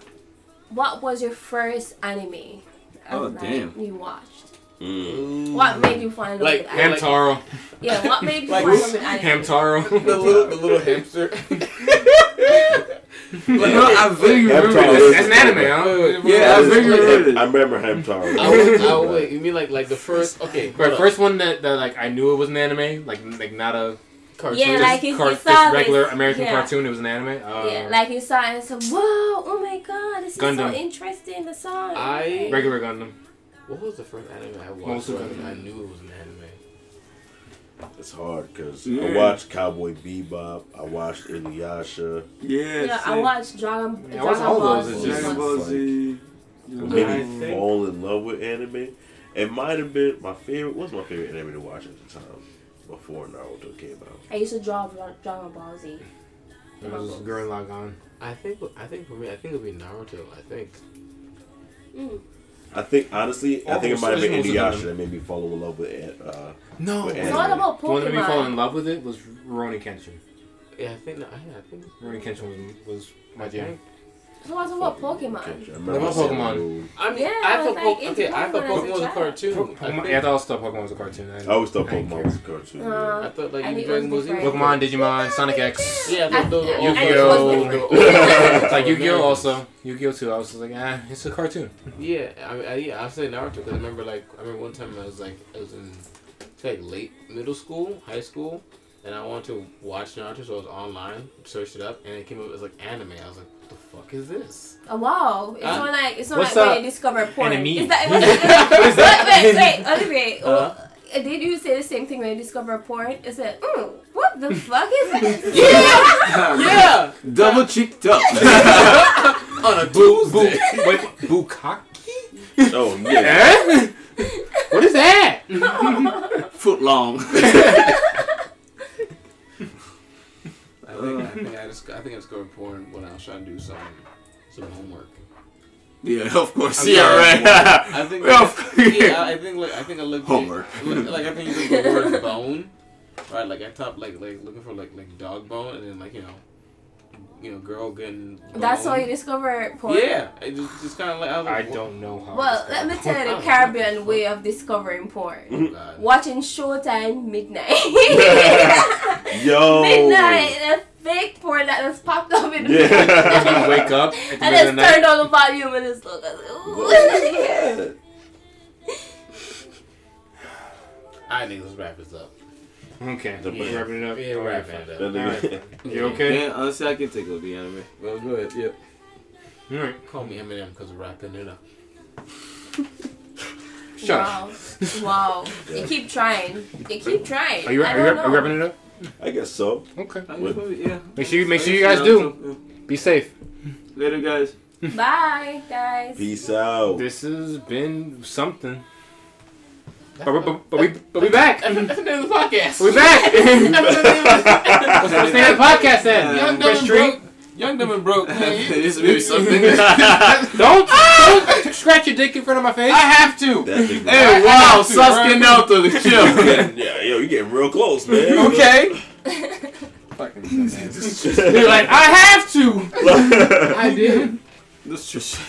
what was your first anime? Oh, like, damn. You watched. Mm. What made you find Like- with anime? Hamtaro. Yeah, what made you Like find who? with anime? Hamtaro. the little, the little hamster. you know, I vaguely remember Hamtaro this. That's an anime, huh? Yeah, I vaguely remember this. I remember Hamtaro. I would, I would, wait, you mean like like the first? Okay, Right, first one that, that like I knew it was an anime, like like not a cartoon, Yeah, like if car- you just saw regular this- American yeah. cartoon. It was an anime. Uh, yeah, like you saw it and said, "Whoa, oh my god, this is so interesting." The song. I- regular Gundam. What was the first anime I watched? Most of where them. I knew it was an anime. It's hard because I watched Cowboy Bebop. I watched Inuyasha. Yeah, yeah, I watched Dragon. Yeah, I watched Dragon all Ball those, it's Z just- Dragon. Ball Z. Maybe I think- fall in love with anime. It might have been my favorite. What's my favorite anime to watch at the time before Naruto came out? I used to draw Dragon Ball Z. It was Gurren Lagann. I think I think for me, I think it'd be Naruto. I think. Mm. I think honestly, I think it might have been Solution was Inuyasha that made me fall in love with it. Uh, No, With It's anime. all about the one that made me fall in love with it was Rurouni Kenshin. Yeah, I think. that- Yeah, I think. Rurouni Kenshin was, was my jam. It's all about Pokemon. Catch- I What remember about Pokemon? Moon. I mean, Yeah, I I thought like, Pokemon. Okay, I thought Pokemon as a was a cartoon. I Pokemon, think- yeah, I thought still Pokemon was a cartoon. I always thought Pokemon was a cartoon. Uh, I thought like you think it Dragon Ball was Z. Pokemon, Digimon, Sonic X. Yeah, I those were all Yu-Gi-Oh. like Yu-Gi-Oh also. Yu-Gi-Oh too. I was just like, ah, it's a cartoon. Yeah, I mean, I, yeah, I say Naruto because I remember like I remember one time I was like I was in like late middle school, high school, and I wanted to watch Naruto, so I was online, searched it up, and it came up as like anime. I was like, what the fuck is this? Oh, wow. It's Uh, not like it's not like when you discover porn. Enemy. Is that, was it, wait, wait, wait, Olivier. Uh-huh. oh, did you say the same thing when you discover porn? Is it, mm, what the fuck is this? yeah, yeah, double cheeked up on a Boo, boo, Tuesday. wait, Bukaki? Oh yeah. Eh? what is that? foot long. I think, I think I just I think I discovered porn when I was trying to do some some homework. Yeah, of course. I'm sorry. I think. Yeah, of yeah, I think like I think I looked Homework. Like, like I think you look the word bone, right? Like I top like like looking for like like dog bone, and then like you know, you know, girl getting. That's bone. how you discover porn? Yeah, it just, just kind of like I, was I don't know how. Well, let me tell you the Caribbean way of discovering porn. Oh, God. Watching Showtime midnight. Yo. midnight, a fake porn that just popped up in the it. Yeah. you wake up at the and middle just of the night. turned on the volume and it's like, at it. I think let's wrap this up. Okay, The- we're wrapping it up. Yeah, wrapping it up. That Alright. nigga- You okay? Yeah, honestly, I can take over the anime. Well, go ahead. Yep. All right. Call me Eminem because we're wrapping it up. Shut up. wow. Wow. You keep trying. You keep trying. Are you, I are you, don't are you wrapping it up? I guess so. Okay. I guess maybe, yeah. Make sure you- make sure you guys do. so, Be safe. Later, guys. Bye, guys. Peace out. This has been something. But, we- but, but we but we back. That's the name of the podcast. We back. What's the name of the podcast then? Young, Chris dumb, and broke. Young, dumb, and broke. This may be something. don't don't scratch your dick in front of my face. I have to. That thing. Hey, wow, Sasuke Naruto, the chill. yeah, yo, you're getting real close, man. okay. Fucking. You're like, I have to. I did. That's just.